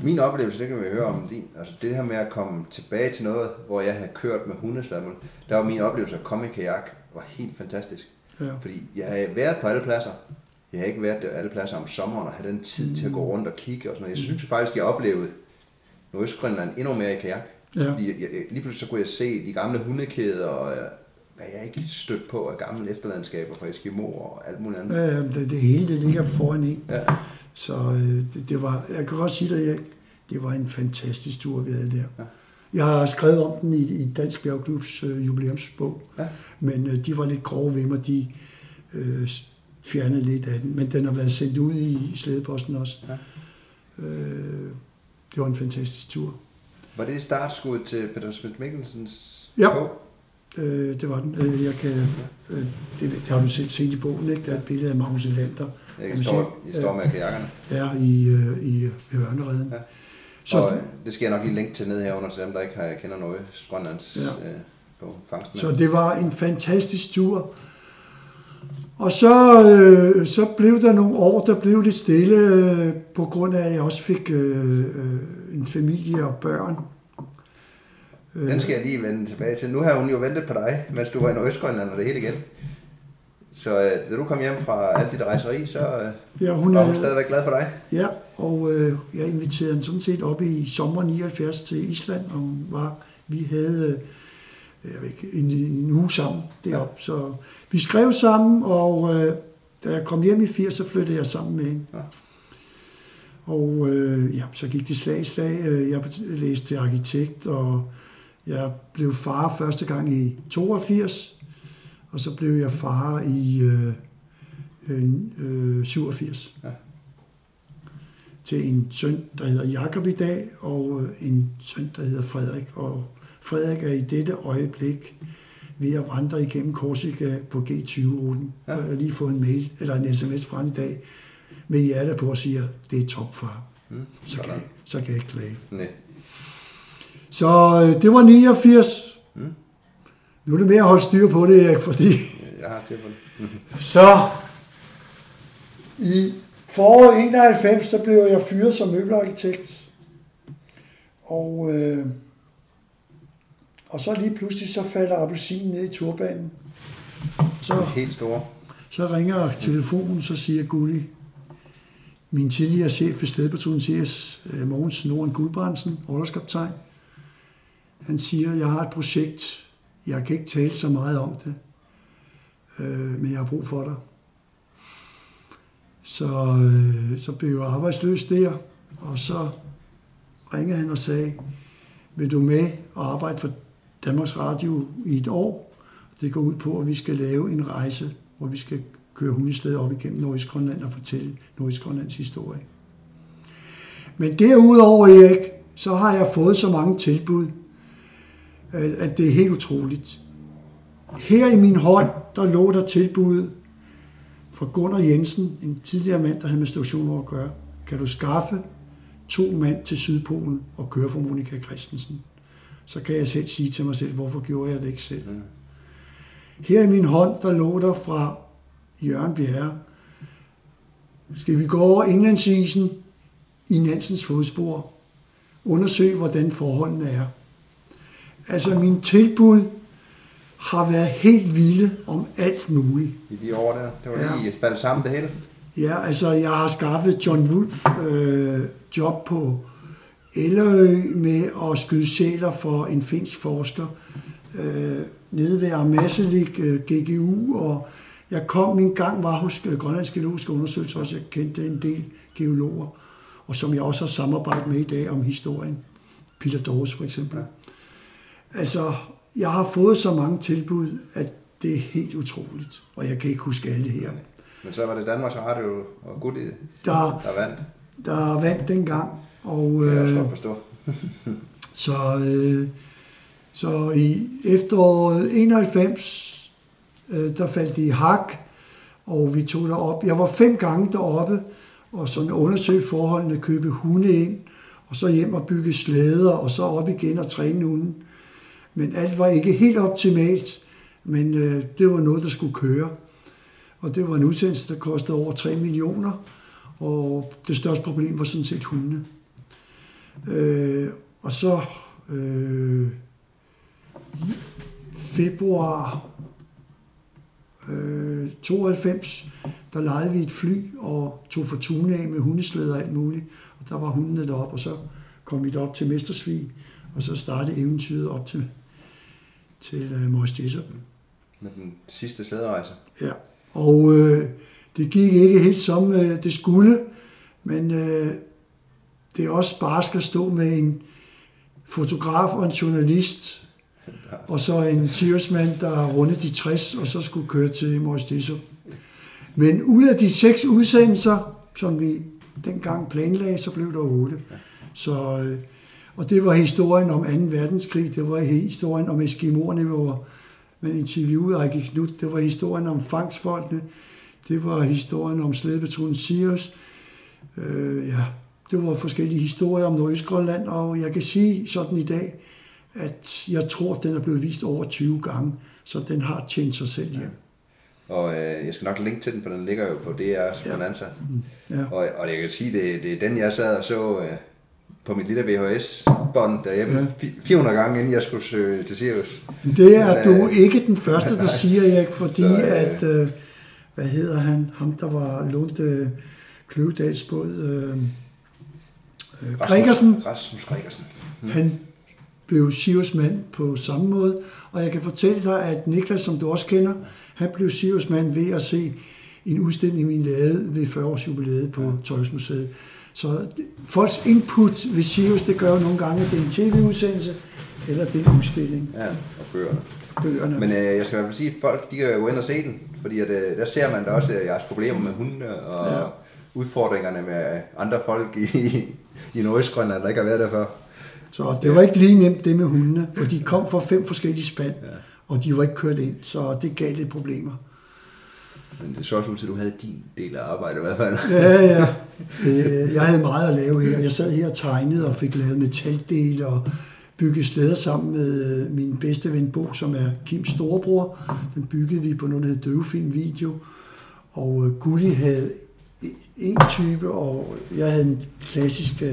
[SPEAKER 1] Min oplevelse, det kan vi høre om din, altså det her med at komme tilbage til noget, hvor jeg havde kørt med hundeslammen, der var min oplevelse at komme i kajak, var helt fantastisk. Ja. Fordi jeg har været på alle pladser. Jeg har ikke været alle pladser om sommeren og have den tid mm. til at gå rundt og kigge og sådan noget. Jeg synes faktisk, jeg oplevede Nordøstgrønland endnu mere i kajak. Ja. Fordi jeg, jeg, lige pludselig så kunne jeg se de gamle hundekæder og hvad jeg ikke stødt på af gamle efterlandskaber fra Eskimo og alt muligt andet.
[SPEAKER 2] Ja, det, det hele det ligger foran en. Ja. Så øh, det, det, var, jeg kan godt sige dig, det var en fantastisk tur, vi havde der. Ja. Jeg har skrevet om den i, i Dansk Bjergklubs øh, jubilæumsbog, ja. men øh, de var lidt grove ved mig, de øh, fjernede lidt af den, men den har været sendt ud i, slædeposten også. Ja. Øh, det var en fantastisk tur.
[SPEAKER 1] Var det startskuddet til Peter Smith Mikkelsens
[SPEAKER 2] ja. bog? Øh, det var den. Øh, jeg kan, øh, det, det har du set set i bogen, ikke? Der er et billede af Magnus Elander.
[SPEAKER 1] Jeg står, I står med kajakkerne.
[SPEAKER 2] Ja, i, øh, i, i Ørnereden. Ja.
[SPEAKER 1] Så, og det skal jeg nok lige link til ned her under til dem, der ikke har, kender noget Grønlands ja. øh, på fangsten.
[SPEAKER 2] Så det var en fantastisk tur. Og så, øh, så blev der nogle år, der blev lidt stille, øh, på grund af, at jeg også fik øh, øh, en familie og børn.
[SPEAKER 1] Den skal jeg lige vende tilbage til. Nu har hun jo ventet på dig, mens du var i Nordøstgrønland og det hele igen. Så øh, da du kom hjem fra alt dit rejseri, så øh, ja, hun var hun stadigvæk glad for dig?
[SPEAKER 2] Ja, og øh, jeg inviterede hende sådan set op i sommer 79 til Island, og hun var, vi havde øh, jeg ved ikke, en, en uge sammen deroppe. Ja. Så vi skrev sammen, og øh, da jeg kom hjem i 80, så flyttede jeg sammen med hende. Ja. Og øh, ja, så gik det slag i slag. Øh, jeg læste til arkitekt, og jeg blev far første gang i 82, og så blev jeg far i, øh, øh, øh, 87.
[SPEAKER 1] Ja.
[SPEAKER 2] Til en søn, der hedder Jakob i dag, og øh, en søn, der hedder Frederik. Og Frederik er i dette øjeblik ved at vandre igennem Korsika på G20-ruten.
[SPEAKER 1] Ja.
[SPEAKER 2] Jeg har lige fået en mail, eller en sms fra ham i dag, med hjerte på og siger, det er topfar.
[SPEAKER 1] Mm.
[SPEAKER 2] Så kan, jeg, så kan jeg ikke klage.
[SPEAKER 1] Nej.
[SPEAKER 2] Så øh, det var 89. Nu er det mere at holde styr på det, Erik, fordi
[SPEAKER 1] Jeg har det den.
[SPEAKER 2] så i foråret 91, så blev jeg fyret som møbelarkitekt. Og, øh, og så lige pludselig, så falder appelsinen ned i turbanen. Så,
[SPEAKER 1] Helt store.
[SPEAKER 2] så ringer telefonen, så siger Gulli, min tidligere chef ved Stedpatronen CS, øh, Mogens Norden Guldbrandsen, orlogskaptajn, han siger, jeg har et projekt, jeg kan ikke tale så meget om det, øh, men jeg har brug for dig. Så, øh, så blev jeg arbejdsløs der, og så ringede han og sagde, vil du med og arbejde for Danmarks Radio i et år? Det går ud på, at vi skal lave en rejse, hvor vi skal køre hundested op igennem Nordisk Grønland og fortælle Nordisk Grønlands historie. Men derudover, Erik, så har jeg fået så mange tilbud, at det er helt utroligt. Her i min hånd, der lå der tilbud fra Gunnar Jensen, en tidligere mand, der havde med stationer at gøre. Kan du skaffe to mand til Sydpolen og køre for Monika Christensen? Så kan jeg selv sige til mig selv, hvorfor gjorde jeg det ikke selv? Her i min hånd, der lå der fra Jørgen Bjerre, skal vi gå over indlandsisen i Nansens fodspor, undersøge, hvordan forholdene er. Altså, min tilbud har været helt vilde om alt muligt.
[SPEAKER 1] I de år der. Det var
[SPEAKER 2] Ja.
[SPEAKER 1] lige faldt sammen det hele.
[SPEAKER 2] Ja, altså, jeg har skaffet John Wolf øh, job på Ellerø med at skyde sæler for en finsk forsker øh, nede ved Armasselik, øh, GGU, og jeg kom min gang var hos øh, Grønlands Geologiske Undersøgelse, og jeg kendte en del geologer, og som jeg også har samarbejdet med i dag om historien. Peter Dawes for eksempel.
[SPEAKER 1] Ja.
[SPEAKER 2] Altså, jeg har fået så mange tilbud, at det er helt utroligt, og jeg kan ikke huske alle her.
[SPEAKER 1] Men så var det Danmarks Radio og Gud,
[SPEAKER 2] Der,
[SPEAKER 1] der vandt.
[SPEAKER 2] der vandt dengang, og
[SPEAKER 1] Det jeg også
[SPEAKER 2] øh,
[SPEAKER 1] forstå.
[SPEAKER 2] så, øh, så i efteråret 91, øh, der faldt det i hak, og vi tog derop. Jeg var fem gange deroppe, og sådan undersøge forholdene, købe hunde ind, og så hjem og bygge slæder, og så op igen og træne hunden. Men alt var ikke helt optimalt, men øh, det var noget, der skulle køre. Og det var en udsendelse, der kostede over 3 millioner, og det største problem var sådan set hundene. Øh, og så øh, i februar øh, 92, der lejede vi et fly og tog Fortuna af med hundeslæder og alt muligt. Og der var hundene deroppe, og så kom vi derop til Mestersvig, og så startede eventyret op til, til øh.
[SPEAKER 1] Med den sidste slæderejse.
[SPEAKER 2] Ja, og øh, det gik ikke helt som øh, det skulle, men øh, det er også bare skal stå med en fotograf og en journalist, og så en Siriusmand, der har rundet de 60, og så skulle køre til Jessup. Men ud af de seks udsendelser, som vi dengang planlagde, så blev der otte. Så, øh, og det var historien om 2. verdenskrig, det var historien om Eskimoerne, hvor man interviewede Ejke Knut, det var historien om fangstfolkene, det var historien om slædepatronen Sirius, øh, ja, det var forskellige historier om Nordøstgrønland, og jeg kan sige sådan i dag, at jeg tror, at den er blevet vist over 20 gange, så den har tjent sig selv hjem.
[SPEAKER 1] Og øh, jeg skal nok linke til den, for den ligger jo på DR's Bonanza.
[SPEAKER 2] Ja.
[SPEAKER 1] Og, og jeg kan sige, det, det er den, jeg sad og så øh, på mit lille VHS-bånd derhjemme
[SPEAKER 2] Ja.
[SPEAKER 1] ja. 400 gange, inden jeg skulle søge til Sirius.
[SPEAKER 2] Det er
[SPEAKER 1] Men,
[SPEAKER 2] du
[SPEAKER 1] øh,
[SPEAKER 2] ikke den første, der siger, Erik, fordi
[SPEAKER 1] Så, øh,
[SPEAKER 2] at, øh, hvad hedder han, ham der var lånt øh, Kløvedals båd, øh, øh, Gregersen,
[SPEAKER 1] Rasmus Gregersen.
[SPEAKER 2] han blev Sirius mand på samme måde, og jeg kan fortælle dig, at Niklas, som du også kender, han blev Sirius mand ved at se en udstilling, vi lavede ved 40-års jubilæet på Tøjsmuseet. Så folks input ved Sirius, det gør jo nogle gange, at det er en tv-udsendelse, eller det er en udstilling,
[SPEAKER 1] Ja, og bøgerne.
[SPEAKER 2] bøgerne.
[SPEAKER 1] Men øh, jeg skal i hvert fald sige, at folk de kan jo gå ind og se den, Fordi at, øh, der ser man da også øh, jeres problemer med hundene og
[SPEAKER 2] Ja.
[SPEAKER 1] ja. udfordringerne med andre folk i, i Nordøstgrønland, der ikke har været der før.
[SPEAKER 2] Så det var ikke lige nemt det med hundene, for de kom fra fem forskellige spand, og de var ikke kørt ind, så det gav lidt problemer.
[SPEAKER 1] Men det så også ud til, at du havde din del af arbejdet i hvert fald.
[SPEAKER 2] Ja, ja. Det, jeg havde meget at lave her. Jeg sad her og tegnede og fik lavet metaldele og bygget slæder sammen med øh, min bedste ven Bo, som er Kims storebror. Den byggede vi på noget, der hed Døvefilm Video. Og øh, Gulli havde en type, og jeg havde en klassisk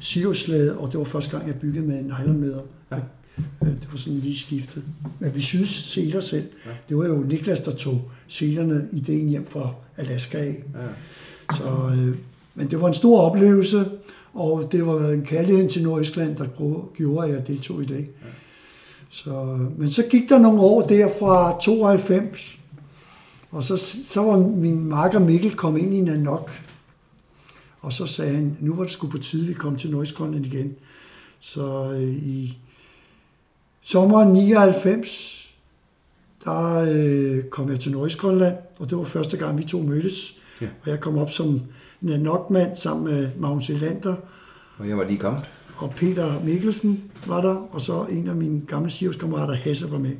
[SPEAKER 2] siloslæde, og det var første gang, jeg byggede med nylonmæder. Ja. Det var sådan lige skiftet. Men vi synes seler selv. Ja. Det var jo Niklas, der tog selerne ideen hjem fra Alaska af.
[SPEAKER 1] Ja.
[SPEAKER 2] Så, øh, men det var en stor oplevelse, og det var en kærlighed til Nordøstland, der gjorde, at jeg deltog i det. Ja. Så, men så gik der nogle år der fra 92, og så, så var min makker Mikkel kommet ind i Nanok. Og så sagde han, nu var det sgu på tide, vi kom til Nordøstgrønland igen. Så øh, i sommeren 99, der øh, kom jeg til Nordøstgrønland, og det var første gang, vi to mødtes.
[SPEAKER 1] Ja.
[SPEAKER 2] Og jeg kom op som Nanok-mand sammen med Magnus Elander,
[SPEAKER 1] Og jeg var lige kommet.
[SPEAKER 2] og Peter Mikkelsen var der, og så en af mine gamle Sirius-kammerater, Hasse, var med.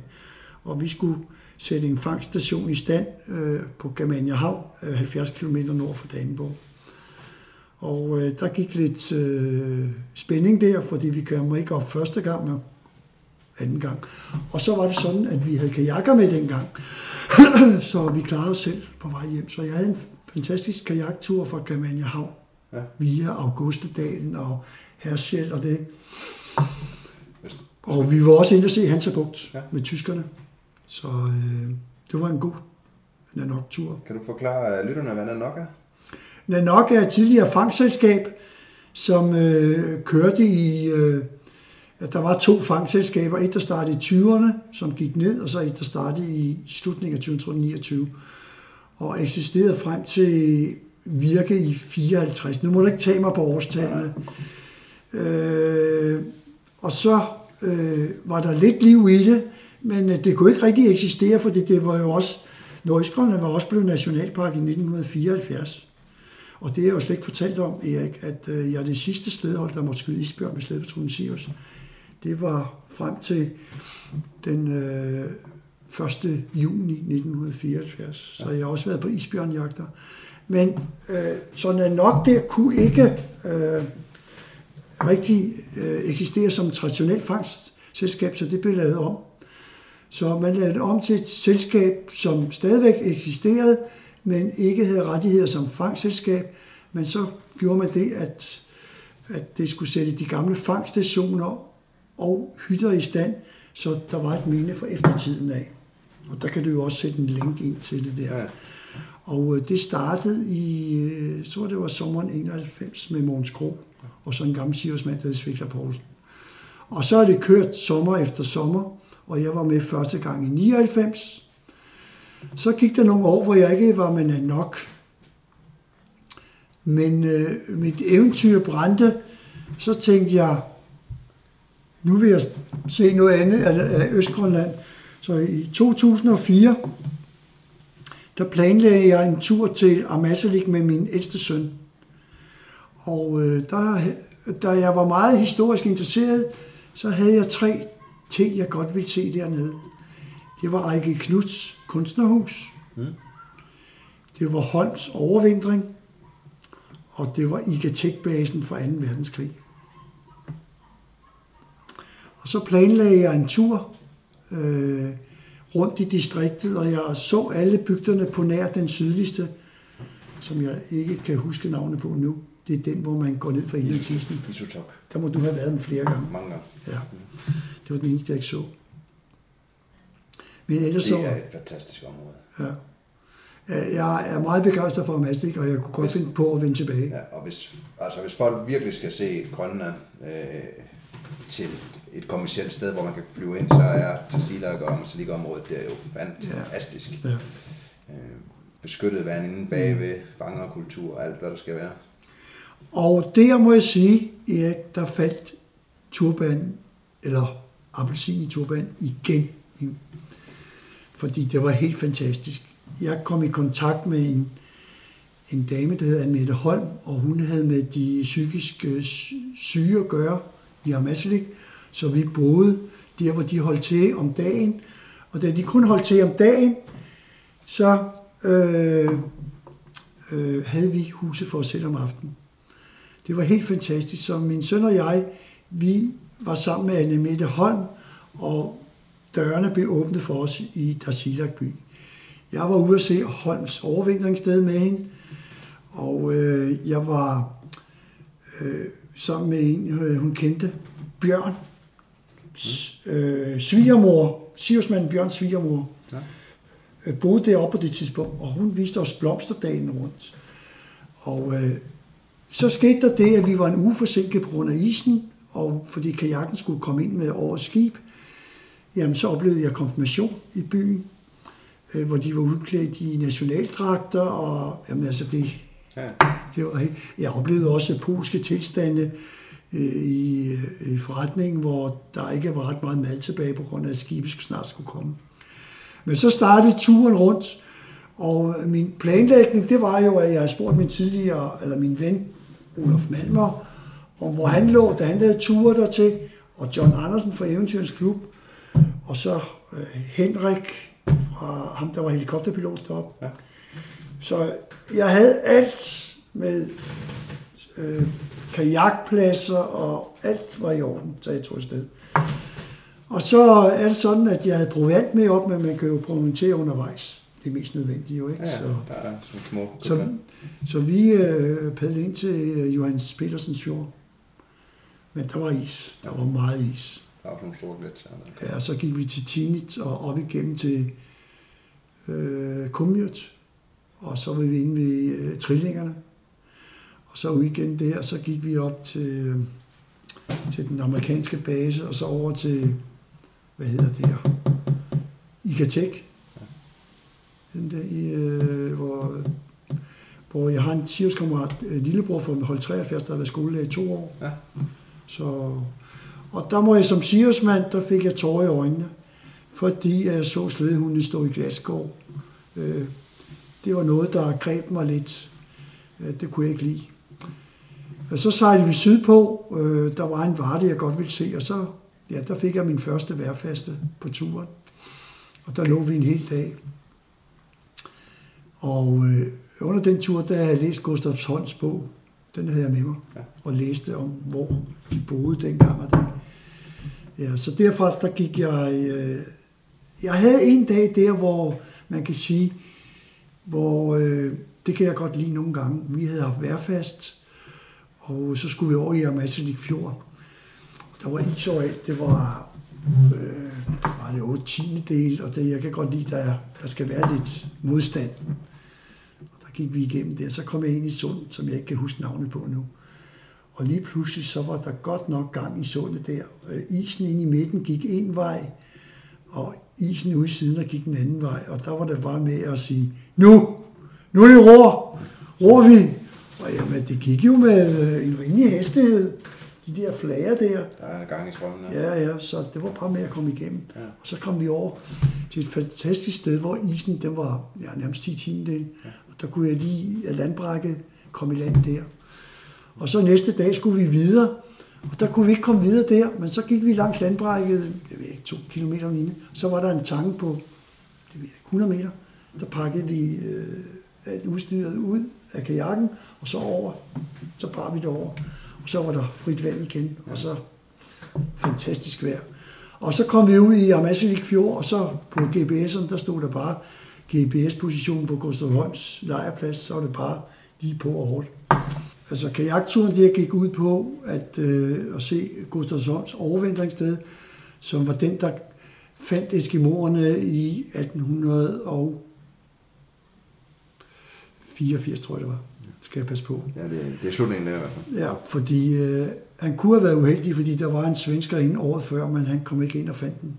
[SPEAKER 2] Og vi skulle sætte en fangststation i stand øh, på Germania Hav, øh, 70 km nord for Danenborg. Og øh, der gik lidt øh, spænding der, fordi vi kom ikke op første gang, men anden gang. Og så var det sådan, at vi havde kajakker med dengang, så vi klarede os selv på vej hjem. Så jeg havde en fantastisk kajaktur fra Germania Hav
[SPEAKER 1] Ja.
[SPEAKER 2] via Augustedalen og Herschel og det. Og vi var også inde og se Hansa Bugt
[SPEAKER 1] Ja.
[SPEAKER 2] med tyskerne. Så øh, det var en god Nanok-tur.
[SPEAKER 1] Kan du forklare øh, lytterne, hvad der nok er?
[SPEAKER 2] Nanok er et tidligere fangselskab, som øh, kørte i... Øh, at der var to fangselskaber. Et, der startede i 20'erne, som gik ned, og så et, der startede i slutningen af 2029. Og eksisterede frem til virke i 54. Nu må du ikke tage mig på årstallene. Øh, og så øh, var der lidt liv i det, men øh, det kunne ikke rigtig eksistere, fordi det var jo også... Nordøstgrønland var også blevet nationalpark i 1974. Og det er jeg jo slet ikke fortalt om, Erik, at øh, jeg er det sidste slædehold, der måtte skyde isbjørn med slædepatruljen Sirius. Det var frem til den øh, 1. juni 1974. Så jeg har også været på isbjørnjagter. Men øh, sådan er nok der kunne ikke øh, rigtig øh, eksistere som traditionelt fangstselskab, så det blev lavet om. Så man lavede det om til et selskab, som stadigvæk eksisterede, men ikke havde rettigheder som fangstselskab. Men så gjorde man det, at, at det skulle sætte de gamle fangstationer og hytter i stand, så der var et minde for eftertiden af. Og der kan du jo også sætte en link ind til det der.
[SPEAKER 1] Ja.
[SPEAKER 2] Og øh, det startede i, øh, så det var sommeren 91 med Mogens Kro, og så en gammel Siriusmand, der hed Svikler Poulsen. Og så er det kørt sommer efter sommer, og jeg var med første gang i 99. Så gik der nogle år, hvor jeg ikke var med nok. Men øh, mit eventyr brændte, så tænkte jeg, nu vil jeg se noget andet af Østgrønland. Så i 2004, der planlagde jeg en tur til Ammassalik med min ældste søn. Og øh, der, da jeg var meget historisk interesseret, så havde jeg tre ting, jeg godt ville se dernede. Det var Ejke Knuds kunstnerhus.
[SPEAKER 1] Mm.
[SPEAKER 2] Det var Holms overvintring. Og det var IGTEC-basen fra 2. verdenskrig. Så planlagde jeg en tur øh, rundt i distriktet, og jeg så alle bygderne på nær den sydligste, som jeg ikke kan huske navnet på nu. Det er den, hvor man går ned fra Indlandsisen.
[SPEAKER 1] Isotok.
[SPEAKER 2] Der må du have været den flere gange.
[SPEAKER 1] Mange gange.
[SPEAKER 2] Ja. Det var den eneste, jeg ikke så. Men ellers så...
[SPEAKER 1] Det er et fantastisk område.
[SPEAKER 2] Ja. Jeg er meget begejstret for Mastik, og jeg kunne godt finde på at vende tilbage.
[SPEAKER 1] Ja, og hvis, altså, hvis folk virkelig skal se Grønland øh, til et kommersielt sted, hvor man kan flyve ind, så er Tasilag og Masalik området, det er jo fantastisk.
[SPEAKER 2] Ja.
[SPEAKER 1] Øh, beskyttet vand inde bagved, fangerkultur og alt, hvad der skal være.
[SPEAKER 2] Og der må jeg sige, Erik, der faldt turban, eller appelsin i turban igen. Fordi det var helt fantastisk. jeg kom i kontakt med en, en dame, der hedder Annette Holm, og hun havde med de psykiske syge at gøre i Amaslik, så vi boede der, hvor de holdt til om dagen. Og da de kun holdt til om dagen, så øh, øh, havde vi huset for os selv om aftenen. Det var helt fantastisk. Så min søn og jeg, vi var sammen med Anne Mette Holm, og dørene blev åbnet for os i Darsilak by. Jeg var ude at se Holms overvintringssted med hende, og øh, jeg var øh, sammen med en, øh, hun kendte, Bjørn, øh, svigermor, Siversmanden Bjørns svigermor, ja. øh, boede deroppe på det tidspunkt, og hun viste os blomsterdagen rundt. Og øh, så skete der det, at vi var en uge forsinket på grund af isen, og fordi kajakken skulle komme ind med årets skib, jamen så oplevede jeg konfirmation i byen, øh, hvor de var udklædt i nationaldragter, og jamen altså det, ja. det var, jeg oplevede også polske tilstande, i, i forretningen, hvor der ikke var ret meget mad tilbage, på grund af, at skibet snart skulle komme. Men så startede turen rundt, og min planlægning, det var jo, at jeg havde spurgt min tidligere, eller min ven, Olof Malmer, om hvor han lå, da han lavede ture dertil, og John Andersen fra Eventyrens Klub, og så øh, Henrik fra ham, der var helikopterpilot deroppe. Ja. Så jeg havde alt med øh, kajakpladser, og alt var i orden, så jeg tog afsted. Og så er det sådan, at jeg havde provant med op, men man kan jo proviantere undervejs. Det er mest nødvendigt jo, ikke?
[SPEAKER 1] Ja, så, der er sådan små
[SPEAKER 2] så, så vi øh, padlede ind til øh, Johannes Petersens fjord. Men der var is. Der var meget is.
[SPEAKER 1] Der var nogle store gletsjer.
[SPEAKER 2] Ja, og så gik vi til Tinit og op igennem til øh, Kumjøt. Og så var vi inde ved øh, Trillingerne. Så igen der, så gik vi op til, til den amerikanske base, og så over til, hvad hedder det her, Ikatek. Den der, i, øh, hvor, hvor jeg har en sivskammerat, øh, lillebror fra hold 73, der har været skolelærer i to år. Ja. Så, og der må jeg som Siriusmand, der fik jeg tårer i øjnene, fordi jeg så slædehunden stå i glasgård. Øh, det var noget, der greb mig lidt. Det kunne jeg ikke lide. Og så sejlede vi sydpå. Øh, der var en varte, jeg godt ville se, og så ja, der fik jeg min første værfaste på turen. Og der lå vi en hel dag. Og øh, under den tur, der havde jeg læst Gustav Holms bog. Den havde jeg med mig. Ja. Og læste om, hvor de boede dengang. Og det. Ja, så derfra der gik jeg... Øh, jeg havde en dag der, hvor man kan sige, hvor øh, det kan jeg godt lide nogle gange. Vi havde haft værfast, og så skulle vi over i Amagerlik Fjord. Der var is overalt. Det var, øh, var det 8 10 del, og det, jeg kan godt lide, der, der skal være lidt modstand. Og der gik vi igennem det, og så kom jeg ind i sund, som jeg ikke kan huske navnet på nu. Og lige pludselig, så var der godt nok gang i sundet der. Øh, isen ind i midten gik en vej, og isen ude i siden og gik den anden vej. Og der var det bare med at sige, nu, nu er det ror, ror vi, og jamen, det gik jo med øh, en rimelig hastighed, de der flager der.
[SPEAKER 1] Der er gang i strømmen.
[SPEAKER 2] Ja, ja, så det var bare med at komme igennem. Ja. Og så kom vi over til et fantastisk sted, hvor isen den var ja, nærmest 10 tiendel. Ja. Og der kunne jeg lige af landbrækket komme i land der. Og så næste dag skulle vi videre, og der kunne vi ikke komme videre der, men så gik vi langs landbrækket, jeg ved ikke, to kilometer om linje. Så var der en tank på det ved jeg, 100 meter. Der pakkede vi øh, alt udstyret ud af kajakken, og så over, så bar vi det over. Og så var der frit vand igen, og så fantastisk vejr. Og så kom vi ud i Amasevik Fjord, og så på GPS'en, der stod der bare GPS-position på Gustav Holms lejrplads, så var det bare lige på og hårdt. Altså kajakturen, der gik ud på at, øh, at se Gustav Holms overvintringssted, som var den, der fandt Eskimoerne i 1884, tror jeg det var skal jeg passe på.
[SPEAKER 1] Ja, det, det er slutningen der i hvert fald.
[SPEAKER 2] Ja, fordi øh, han kunne have været uheldig, fordi der var en svensker inde året før, men han kom ikke ind og fandt den.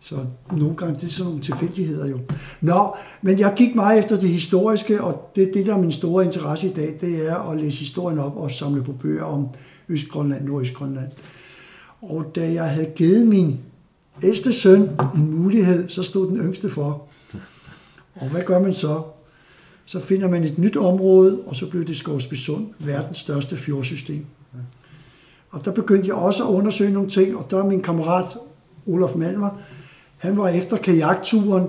[SPEAKER 2] Så nogle gange, det er sådan nogle tilfældigheder jo. Nå, men jeg gik meget efter det historiske, og det, det der er min store interesse i dag, det er at læse historien op og samle på bøger om Østgrønland, Nordøstgrønland. Og da jeg havde givet min ældste søn en mulighed, så stod den yngste for. Og hvad gør man så? Så finder man et nyt område, og så blev det Skovsbysund, verdens største fjordsystem. Og der begyndte jeg også at undersøge nogle ting, og der var min kammerat Olof Malmer, han var efter kajakturen,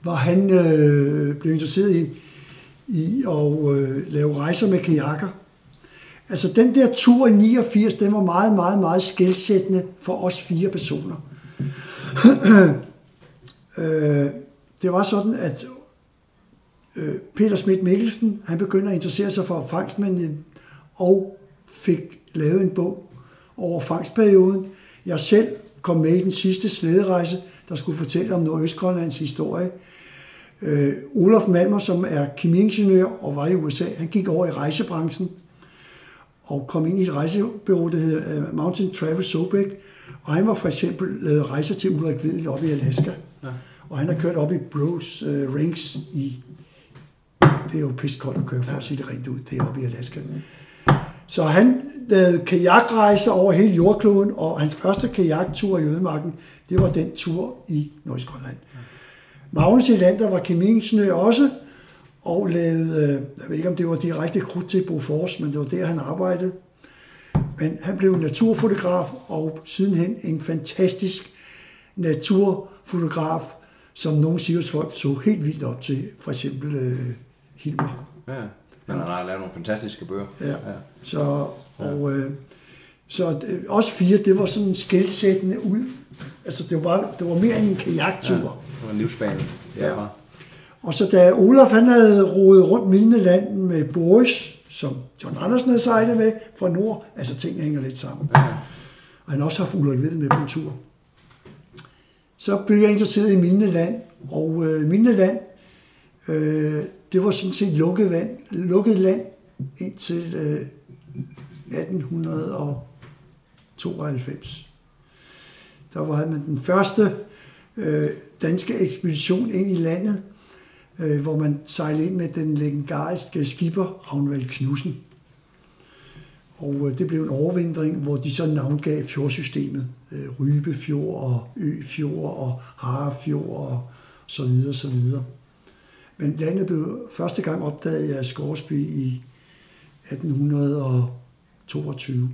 [SPEAKER 2] hvor han øh, blev interesseret i, i at øh, lave rejser med kajakker. Altså den der tur i 89, den var meget, meget, meget skældsættende for os fire personer. øh, det var sådan, at øh, Peter Schmidt Mikkelsen, han begyndte at interessere sig for fangstmændene og fik lavet en bog over fangstperioden. Jeg selv kom med i den sidste slæderejse, der skulle fortælle om Nordøstgrønlands historie. Øh, Olof Malmer, som er kemiingeniør og var i USA, han gik over i rejsebranchen og kom ind i et rejsebureau, der hedder øh, Mountain Travel Sobek. Og han var for eksempel lavet rejser til Ulrik Vedel op i Alaska. Ja. Og han har kørt op i Bruce uh, Rings i... Det er jo piskoldt at køre, for at sige det rent ud. Det er oppe i Alaska. Så han lavede kajakrejser over hele jordkloden, og hans første kajaktur i Ødemarken, det var den tur i Nordgrønland. Magnus Elander var kemiingeniør også, og lavede, øh, jeg ved ikke om det var direkte krudt til Bofors, men det var der, han arbejdede. Men han blev naturfotograf, og sidenhen en fantastisk naturfotograf, som nogle folk så helt vildt op til, for eksempel øh, Hilmer.
[SPEAKER 1] Ja, han har lavet nogle fantastiske bøger.
[SPEAKER 2] Ja, ja. så, og, øh, så øh, os fire, det var sådan skældsættende ud. Altså, det var, det var mere end en kajaktur. Ja, det
[SPEAKER 1] var en livsbane.
[SPEAKER 2] Ja. Og så da Olaf han havde roet rundt mine land med Boris, som John Andersen havde sejlet med fra nord, altså tingene hænger lidt sammen. Ja. Og han har også haft Ulrik Ved med på en tur. Så blev jeg interesseret i mine land, og øh, mine land, øh, det var sådan set lukket, vand, lukket land indtil øh, 1892. Der var man den første øh, danske ekspedition ind i landet, øh, hvor man sejlede ind med den legendariske skipper Ragnvald Knudsen. Og øh, det blev en overvintring, hvor de så navngav fjordsystemet. Øh, Rybefjord og Øfjord og Harefjord og så videre, så videre. Men landet blev første gang opdaget af Skorsby i 1822.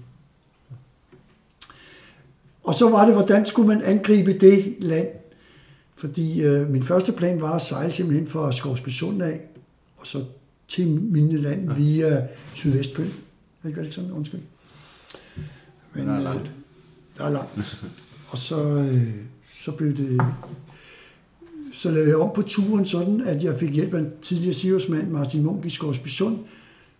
[SPEAKER 2] Og så var det, hvordan skulle man angribe det land? Fordi øh, min første plan var at sejle simpelthen fra Skovsbysund af, og så til Mineland ja. via Sydvestpøl. Er det ikke sådan? Undskyld.
[SPEAKER 1] Men, der er langt. Øh,
[SPEAKER 2] der er langt. og så, øh, så blev det... Så lavede jeg om på turen sådan, at jeg fik hjælp af en tidligere Siversmand, Martin Munk i Skovsbysund,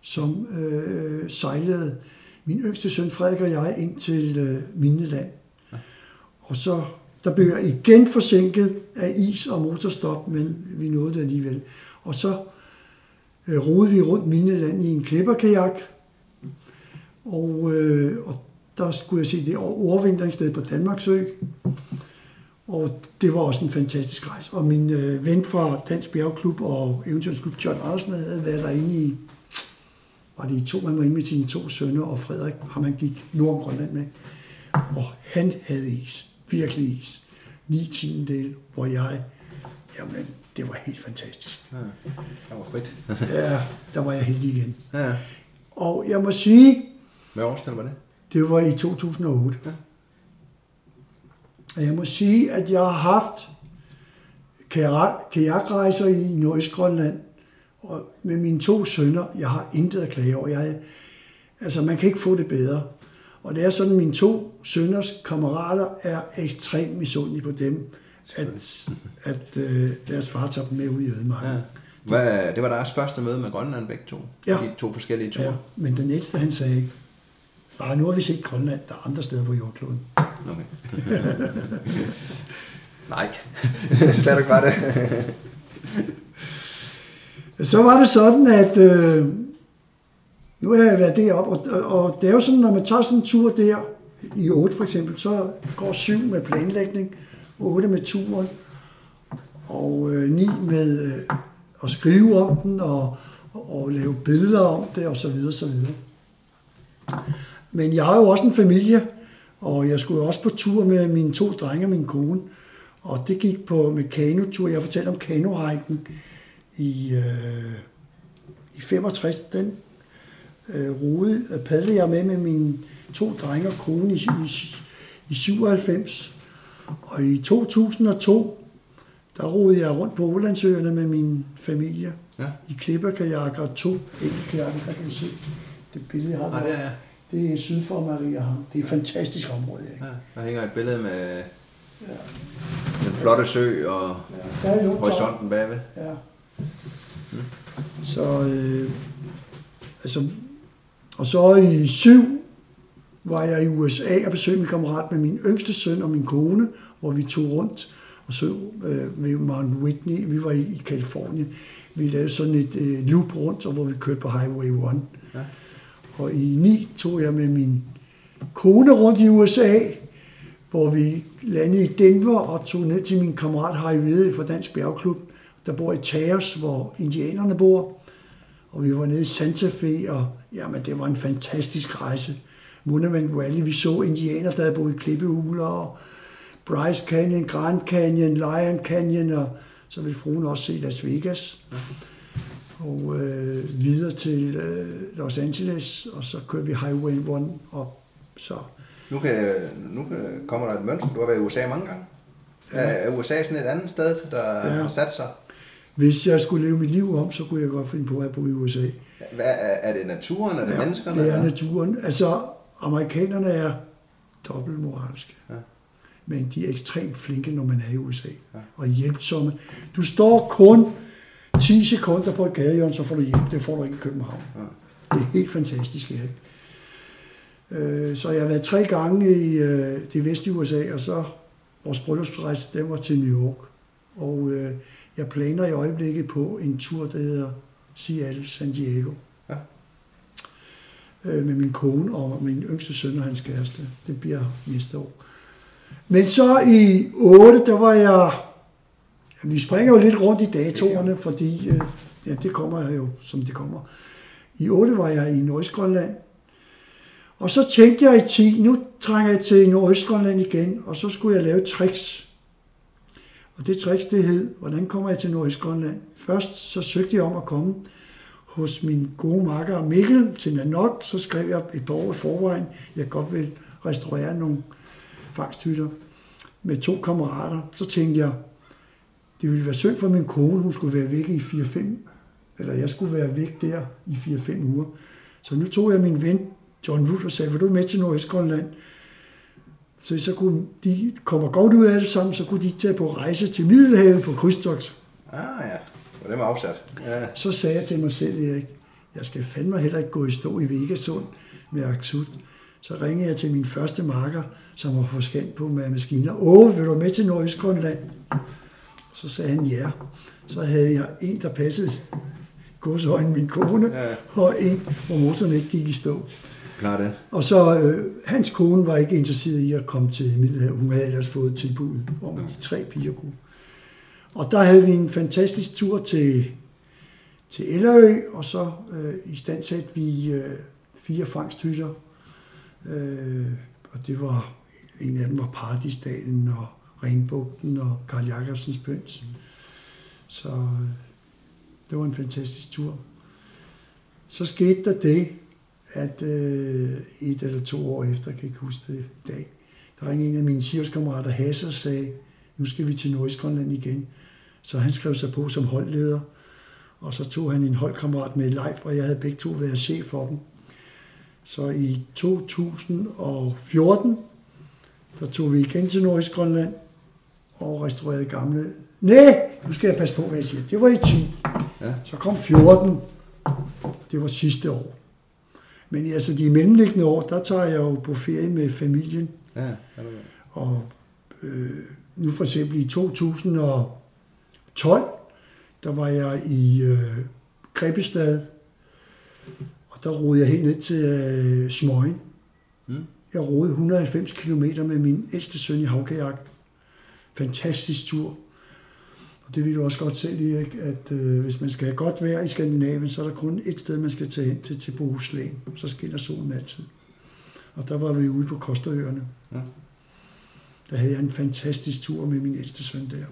[SPEAKER 2] som øh, sejlede min yngste søn Frederik og jeg ind til øh, Mineland. Ja. Og så der blev jeg igen forsinket af is og motorstop, men vi nåede det alligevel. Og så øh, rodede vi rundt Mineland i en klipperkajak, og, øh, og der skulle jeg se det overvintringssted på Danmarksø. Og det var også en fantastisk rejse. Og min øh, ven fra Dansk Bjergklub og Eventyrsklub, John Andersen, havde været derinde i, var det i to, han var inde med sine to sønner, og Frederik, ham han gik Nordgrønland med. Og han havde is virkelig is. Ni tiendel, hvor jeg, jamen, det var helt fantastisk. Ja,
[SPEAKER 1] det var fedt.
[SPEAKER 2] ja, der var jeg heldig igen. Ja. Og jeg må sige...
[SPEAKER 1] Hvad årstal var det?
[SPEAKER 2] Det var i 2008. Ja. Og jeg må sige, at jeg har haft kajakrejser i Nordøstgrønland, og med mine to sønner, jeg har intet at klage over. Jeg, altså, man kan ikke få det bedre. Og det er sådan, at mine to sønners kammerater er ekstremt misundelige på dem, at, at øh, deres far tager dem med ud i ødemarken. Ja.
[SPEAKER 1] Hvad, det var deres første møde med Grønland begge to? Ja. De to forskellige ture? Ja,
[SPEAKER 2] men den ældste han sagde ikke, far, nu har vi set Grønland, der er andre steder på jordkloden. Okay.
[SPEAKER 1] Nej, slet ikke var det.
[SPEAKER 2] Så var det sådan, at øh, nu har jeg været deroppe, og, og det er jo sådan, når man tager sådan en tur der, i 8 for eksempel, så går 7 med planlægning, 8 med turen, og øh, 9 med øh, at skrive om den, og, og, og lave billeder om det, og så videre, så videre. Men jeg har jo også en familie, og jeg skulle også på tur med mine to drenge og min kone. Og det gik på med kanotur. Jeg fortalte om kanorækken i, øh, i 65. Den øh, rode, øh, padlede jeg med med mine to drenge og kone i, i, i 97. Og i 2002, der rodede jeg rundt på Ålandsøerne med min familie.
[SPEAKER 1] Ja.
[SPEAKER 2] I klipperkajakker to enkeltkajakker, der kan du se det billede, jeg har.
[SPEAKER 1] Ah, det er,
[SPEAKER 2] Det er syd for Maria Ham. Det er et fantastisk område. Ikke?
[SPEAKER 1] ja. Der hænger et billede med den flotte sø og
[SPEAKER 2] Der er
[SPEAKER 1] horisonten bagved.
[SPEAKER 2] Ja. Så, øh, altså, og så i syv var jeg i USA og besøgte min kammerat med min yngste søn og min kone, hvor vi tog rundt og så øh, ved Mount Whitney. Vi var i, i Kalifornien. Vi lavede sådan et øh, loop rundt, og hvor vi kørte på Highway 1.
[SPEAKER 1] Ja.
[SPEAKER 2] Og i 9 tog jeg med min kone rundt i USA, hvor vi landede i Denver og tog ned til min kammerat Harry Vede fra Dansk Bjergklub, der bor i Taos, hvor indianerne bor. Og vi var nede i Santa Fe, og jamen, det var en fantastisk rejse. Monument Valley, vi så indianer, der havde boet i klippehuler, og Bryce Canyon, Grand Canyon, Lion Canyon, og så ville fruen også se Las Vegas. Og øh, videre til øh, Los Angeles, og så kørte vi Highway 1 op. Så
[SPEAKER 1] Nu, kan, nu kan, kommer der et mønster. Du har været i USA mange gange. Ja. Er USA sådan et andet sted, der ja. Sat sig?
[SPEAKER 2] hvis jeg skulle leve mit liv om, så kunne jeg godt finde på at bo i USA.
[SPEAKER 1] Hvad, er, det naturen? Er det ja, menneskerne?
[SPEAKER 2] Det er
[SPEAKER 1] eller?
[SPEAKER 2] naturen. Altså, amerikanerne er dobbelt moralske.
[SPEAKER 1] Ja.
[SPEAKER 2] Men de er ekstremt flinke, når man er i USA.
[SPEAKER 1] Ja.
[SPEAKER 2] Og hjælpsomme. Du står kun 10 sekunder på et gadehjørne, så får du hjælp. Det får du ikke i København. Det er helt fantastisk, ja. Øh, Så jeg har været tre gange i øh, det vestlige USA, og så vores bryllupsrejse, den var til New York. Og øh, jeg planer i øjeblikket på en tur, der hedder Seattle, San Diego.
[SPEAKER 1] Ja.
[SPEAKER 2] Øh, Med min kone og min yngste søn og hans kæreste. Det bliver næste år. Men så i 8, der var jeg... Vi springer jo lidt rundt i datoerne, fordi øh, ja, det kommer jo, som det kommer. I 8 var jeg i Nordøstgrønland. Og så tænkte jeg i 10, nu trænger jeg til Nordøstgrønland igen, og så skulle jeg lave tricks. Og det tricks, det hed, hvordan kommer jeg til Nordøstgrønland? Først så søgte jeg om at komme hos min gode makker Mikkel til Nanok, så skrev jeg et par år i forvejen, jeg godt vil restaurere nogle fangsthytter med to kammerater. Så tænkte jeg, det ville være synd for min kone, hun skulle være væk i 4-5, eller jeg skulle være væk der i 4-5 uger. Så nu tog jeg min ven John Wood og sagde, vil du med til Nordøstgrønland? Så, så kunne de kommer godt ud af det sammen, så kunne de tage på rejse til Middelhavet på krydstogt.
[SPEAKER 1] Ah ja, og det var afsat. Ja.
[SPEAKER 2] Så sagde jeg til mig selv, Erik, jeg skal fandme heller ikke gå i stå i Vegasund med Aksut. Så ringede jeg til min første marker, som var scan på med maskiner. Åh, vil du med til Nordøstgrønland? Så sagde han ja. Så havde jeg en, der passede godsøjne min kone,
[SPEAKER 1] Ja.
[SPEAKER 2] og en, hvor motoren ikke gik i stå.
[SPEAKER 1] Klar det.
[SPEAKER 2] Og så øh, hans kone var ikke interesseret i at komme til Middelhavet. Hun havde ellers fået et tilbud om, at de tre piger kunne. Og der havde vi en fantastisk tur til, til Ellerø, og så øh, i stand satte vi øh, fire fangsthytter. Øh, og det var, en af dem var Paradisdalen og Renbugten og Karl Jakobsens Bøns. Så øh, det var en fantastisk tur. Så skete der det, at øh, et eller to år efter, kan jeg ikke huske det i dag, der ringede en af mine Sirius-kammerater, Hasse, og sagde, nu skal vi til Nordøstgrønland igen. Så han skrev sig på som holdleder, og så tog han en holdkammerat med Leif, og jeg havde begge to været chef for dem. Så i 2014, der tog vi igen til Nordøstgrønland og restaurerede gamle... Nej, nu skal jeg passe på, hvad jeg siger. Det var i 10.
[SPEAKER 1] Ja.
[SPEAKER 2] Så kom 14. Det var sidste år. Men altså de mellemliggende år, der tager jeg jo på ferie med familien.
[SPEAKER 1] Ja, ja,
[SPEAKER 2] Og øh, nu for eksempel i 2012, der var jeg i øh, Grebbestad, og der roede jeg helt ned til øh, Smøgen.
[SPEAKER 1] Mm.
[SPEAKER 2] Jeg roede 190 km med min ældste søn i havkajak. Fantastisk tur. Og det vil du også godt se, Erik, at øh, hvis man skal have godt vejr i Skandinavien, så er der kun et sted, man skal tage hen til, til Bohuslän. Så skinner solen altid. Og der var vi ude på Kosterøerne.
[SPEAKER 1] Ja.
[SPEAKER 2] der havde jeg en fantastisk tur med min ældste søn der.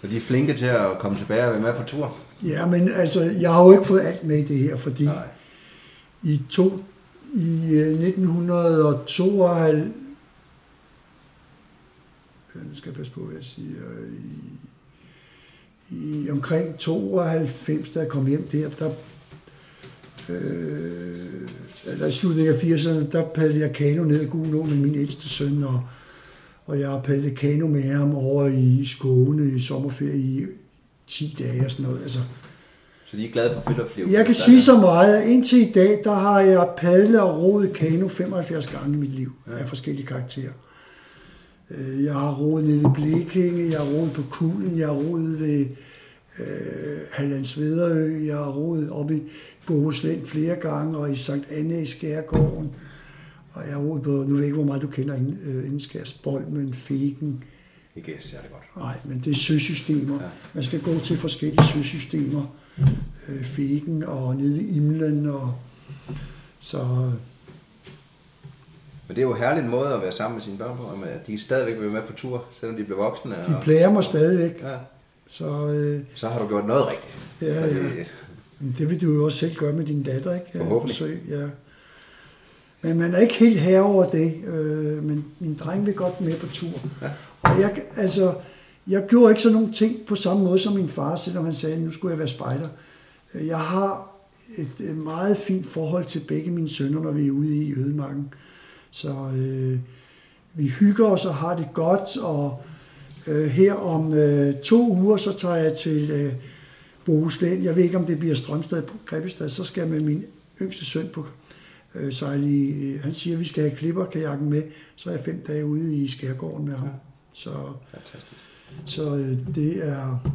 [SPEAKER 1] Så de er flinke til at komme tilbage og være med på tur?
[SPEAKER 2] Ja, men altså, jeg har jo ikke fået alt med i det her, fordi
[SPEAKER 1] Nej.
[SPEAKER 2] i, to, i øh, 1992, øh, nu skal jeg passe på, hvad jeg siger, i, i omkring 92, da jeg kom hjem der, der øh, eller i slutningen af 80'erne, der padlede jeg kano ned ad Gudenå med min ældste søn, og, og jeg padlede kano med ham over i Skåne i sommerferie i 10 dage og sådan noget. Altså,
[SPEAKER 1] Så de er glade for friluftsliv?
[SPEAKER 2] jeg kan sige så meget, at indtil i dag, der har jeg padlet og roet kano 75 gange i mit liv af forskellige karakterer. Øh, Jeg har roet nede ved Blekinge, jeg har roet på Kulen, jeg har roet ved øh, Hallands Vederø, jeg har roet op i Bohuslän flere gange, og i Sankt Anne i Skærgården. Og jeg har roet på, nu ved jeg ikke, hvor meget du kender inden, øh, Indenskærs, Bolmen, Fegen.
[SPEAKER 1] Ikke særlig godt.
[SPEAKER 2] Nej, men det er søsystemer.
[SPEAKER 1] Ja.
[SPEAKER 2] Man skal gå til forskellige søsystemer. Øh, Fegen og nede ved Imlen. Og, så
[SPEAKER 1] Men det er jo en herlig måde at være sammen med sine børn på, at de stadigvæk vil være med på tur, selvom de bliver voksne.
[SPEAKER 2] de
[SPEAKER 1] og-
[SPEAKER 2] plager mig stadigvæk.
[SPEAKER 1] Ja.
[SPEAKER 2] Så øh,
[SPEAKER 1] Så har du gjort noget rigtigt.
[SPEAKER 2] ja,
[SPEAKER 1] Fordi-
[SPEAKER 2] ja. Men det vil du jo også selv gøre med din datter, ikke?
[SPEAKER 1] Forhåbentlig.
[SPEAKER 2] Forsøg, ja. Men man er ikke helt herre over det. Øh, men min dreng vil godt med på tur.
[SPEAKER 1] Ja.
[SPEAKER 2] Og jeg, altså, jeg gjorde ikke sådan nogle ting på samme måde som min far, selvom han sagde, at nu skulle jeg være spejder. Øh, Jeg har et øh, meget fint forhold til begge mine sønner, når vi er ude i ødemarken. Så øh, vi hygger os og har det godt, og øh, her om øh, to uger, så tager jeg til øh, Bohuslän. Jeg ved ikke, om det bliver Strømstad på Grebbestad, så skal jeg med min yngste søn på øh, sejle i, øh, han siger, at vi skal have klipperkajakken med, så er jeg fem dage ude i skærgården med ham. Så,
[SPEAKER 1] Fantastisk.
[SPEAKER 2] så øh, det er...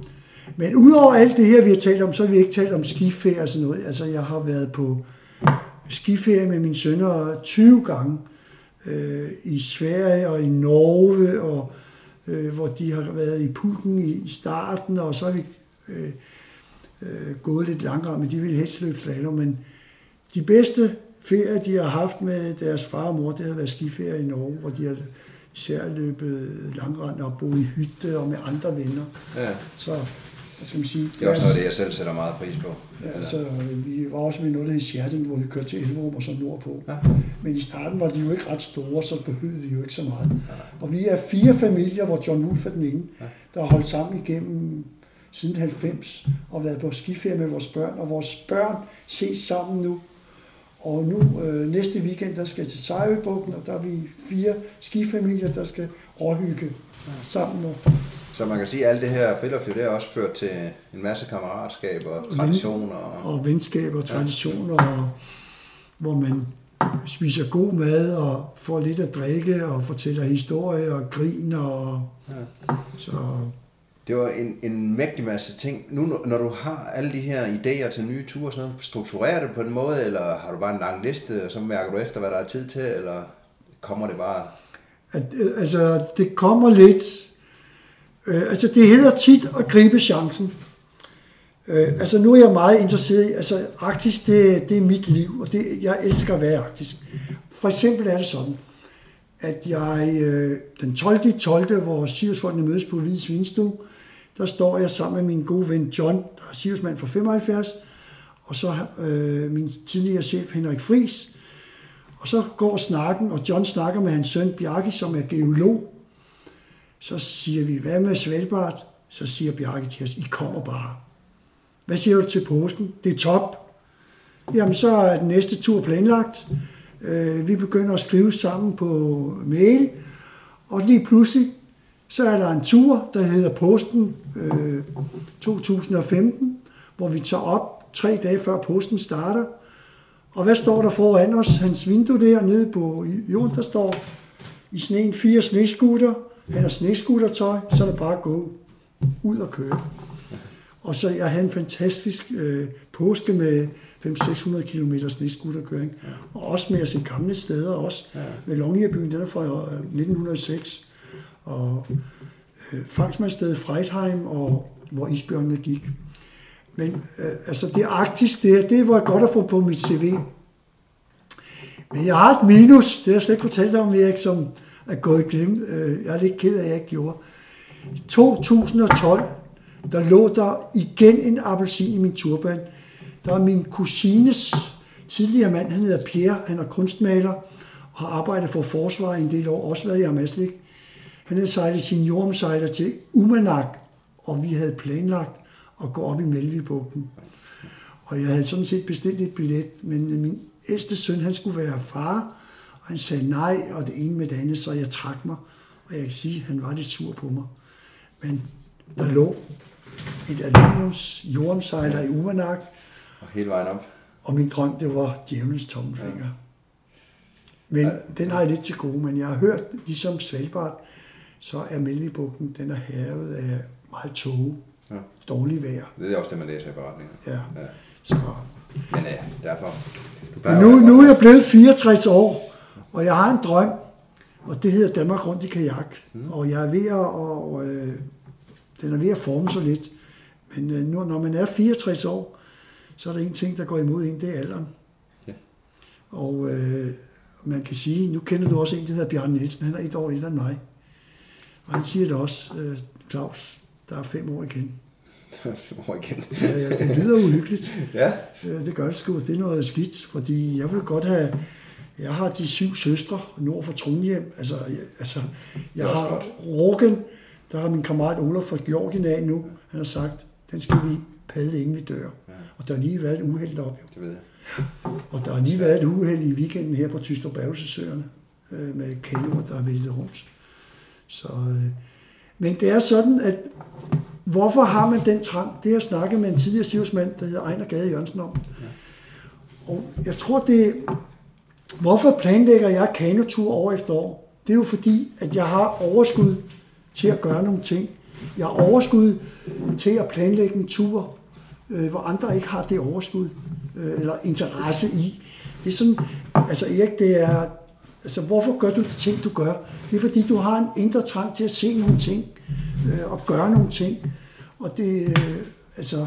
[SPEAKER 2] Men udover alt det her, vi har talt om, så har vi ikke talt om skiferie og sådan noget. Altså, jeg har været på skiferie med mine sønner 20 gange øh, i Sverige og i Norge, og øh, hvor de har været i pulken i, i starten, og så har vi øh, øh, gået lidt langrand, men de ville helst løbe slalom, men de bedste ferier, de har haft med deres far og mor, det har været skiferie i Norge, hvor de har især løbet langrand og boet i hytte og med andre venner.
[SPEAKER 1] Ja.
[SPEAKER 2] Så, hvad skal man sige?
[SPEAKER 1] Det er også noget det, jeg selv sætter meget pris på.
[SPEAKER 2] Ja, så øh, vi var også med noget, der hed Sherding, hvor vi kørte til Elverum og så nordpå.
[SPEAKER 1] Ja.
[SPEAKER 2] Men i starten var de jo ikke ret store, så behøvede vi jo ikke så meget. Og vi er fire familier, hvor John Wolf er den ene, der har holdt sammen igennem siden 90 og været på skiferie med vores børn. Og vores børn ses sammen nu. Og nu øh, næste weekend, der skal jeg til Sejøbugten, og der er vi fire skifamilier, der skal råhygge sammen. Og,
[SPEAKER 1] Så man kan sige, at alt det her friluftsliv, det har også ført til en masse kammeratskab og traditioner. Og...
[SPEAKER 2] og venskaber og traditioner, og, hvor man spiser god mad og får lidt at drikke og fortæller historier og griner. Og,
[SPEAKER 1] Ja.
[SPEAKER 2] så
[SPEAKER 1] Det var en, en mægtig masse ting. Nu når- du har alle de her idéer til nye ture og sådan noget, strukturerer du det på en måde, eller har du bare en lang liste, og så mærker du efter, hvad der er tid til, eller kommer det bare...
[SPEAKER 2] at, øh, altså, det kommer lidt. Øh, altså, det hedder tit at gribe chancen. Øh, altså, nu er jeg meget interesseret i, altså, Arktis, det, det er mit liv, og det, jeg elsker at være i Arktis. For eksempel er det sådan, at jeg øh, den 12. 12. hvor Siriusfolkene mødes på Hvide Svinstue, der står jeg sammen med min gode ven John, der er Siriusmand fra 75, og så øh, min tidligere chef Henrik Fris, og så går snakken, og John snakker med hans søn Bjarke, som er geolog. Så siger vi, hvad med Svalbard? Så siger Bjarke til os, I kommer bare. Hvad siger du til påsken? Det er top. Jamen, så er den næste tur planlagt. Øh, vi begynder at skrive sammen på mail, og lige pludselig, så er der en tur, der hedder Posten øh, 2015, hvor vi tager op tre dage før posten starter. Og hvad står der foran os? Hans vindue der nede på jorden, der står i sneen fire sneskutter, han har sneskutertøj, så er det bare at gå ud og køre. Og så jeg havde en fantastisk øh, påske med 500-600 km sneskuterkøring. Og også med at se gamle steder, også ja. med Longyearbyen, den er fra øh, 1906. Og øh, fangstmandsstedet Freidheim, og hvor isbjørnene gik. Men øh, altså det arktisk, det, det var godt at få på mit CV. Men jeg har et minus, det har jeg slet ikke fortalt dig om, Erik, som er gået igennem. Øh, jeg er lidt ked af, at jeg ikke gjorde. I 2012, der lå der igen en appelsin i min turban. Der er min kusines tidligere mand, han hedder Pierre, han er kunstmaler og har arbejdet for forsvaret en del år, også været i Amaslik. Han havde sejlet sin jordomsejler til Umanak, og vi havde planlagt at gå op i Melvibugten. Og jeg havde sådan set bestilt et billet, men min ældste søn, han skulle være far, han sagde nej, og det ene med det andet, så jeg trak mig. Og jeg kan sige, at han var lidt sur på mig. Men der lå et aluminiums jordomsejler i Umanak,
[SPEAKER 1] Og hele vejen op.
[SPEAKER 2] og min drøm, det var djævelens tommelfinger. Men
[SPEAKER 1] Ja.
[SPEAKER 2] den har jeg lidt til gode, men jeg har hørt, ligesom Svalbard, så er Melvibugten, den er havet af meget tåge,
[SPEAKER 1] Ja.
[SPEAKER 2] dårlig vejr.
[SPEAKER 1] Det er også det, man læser i beretningen.
[SPEAKER 2] Ja.
[SPEAKER 1] Ja.
[SPEAKER 2] Så.
[SPEAKER 1] Men ja, derfor. Du
[SPEAKER 2] nu, nu er jeg blevet 64 år, og jeg har en drøm, og det hedder Danmark rundt i kajak. Mm. Og jeg er ved at, og, øh, den er ved at forme sig lidt. Men øh, nu, når man er 64 år, så er der en ting, der går imod en, det er alderen.
[SPEAKER 1] Ja.
[SPEAKER 2] Og øh, man kan sige, nu kender du også en, der hedder Bjarne Nielsen, han er et år ældre end mig. Og han siger det også, øh, Claus, der er fem år igen.
[SPEAKER 1] Over igen.
[SPEAKER 2] Ja, ja, det lyder uhyggeligt.
[SPEAKER 1] ja.
[SPEAKER 2] Øh, Det gør det sgu. Det er noget skidt, fordi jeg vil godt have... Jeg har de syv søstre nord for Trondheim. Altså, jeg, altså, jeg
[SPEAKER 1] også
[SPEAKER 2] har. Roggen, der har min kammerat Olof fra Georgien af nu. Han har sagt, den skal vi padle, inden vi dør.
[SPEAKER 1] Ja.
[SPEAKER 2] Og der har lige været et uheld deroppe.
[SPEAKER 1] Det ved jeg.
[SPEAKER 2] Og der har lige været et uheld i weekenden her på Tystrup Bavsesøerne øh, med kanoer, der er væltet rundt. Så, øh, men det er sådan, at hvorfor har man den trang? Det har jeg snakket med en tidligere stivsmand, der hedder Ejner Gade Jørgensen om. Og jeg tror, det Hvorfor planlægger jeg kanotur år efter år? Det er jo fordi, at jeg har overskud til at gøre nogle ting. Jeg har overskud til at planlægge en tur, øh, hvor andre ikke har det overskud øh, eller interesse i. Det er sådan, altså Erik, det er, altså hvorfor gør du de ting, du gør? Det er fordi, du har en indre trang til at se nogle ting øh, og gøre nogle ting. Og det, øh, altså,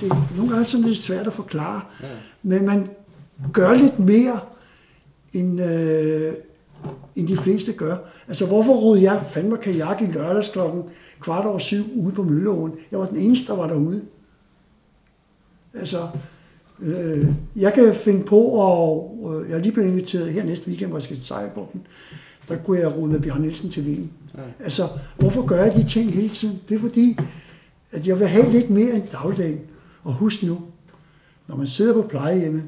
[SPEAKER 2] det er nogle gange sådan lidt svært at forklare. Men man gør lidt mere, end, øh, end de fleste gør. Altså, hvorfor rodede jeg fandme kajak i lørdags klokken kvart over syv ude på Mølleåen? Jeg var den eneste, der var derude. Altså, øh, jeg kan finde på, og øh, jeg er lige blevet inviteret her næste weekend, hvor jeg skal til Sejlbugten. Der kunne jeg rode med Bjørn Nielsen til Wien. Altså, hvorfor gør jeg de ting hele tiden? Det er fordi, at jeg vil have lidt mere end dagligdagen. Og husk nu, når man sidder på plejehjemme,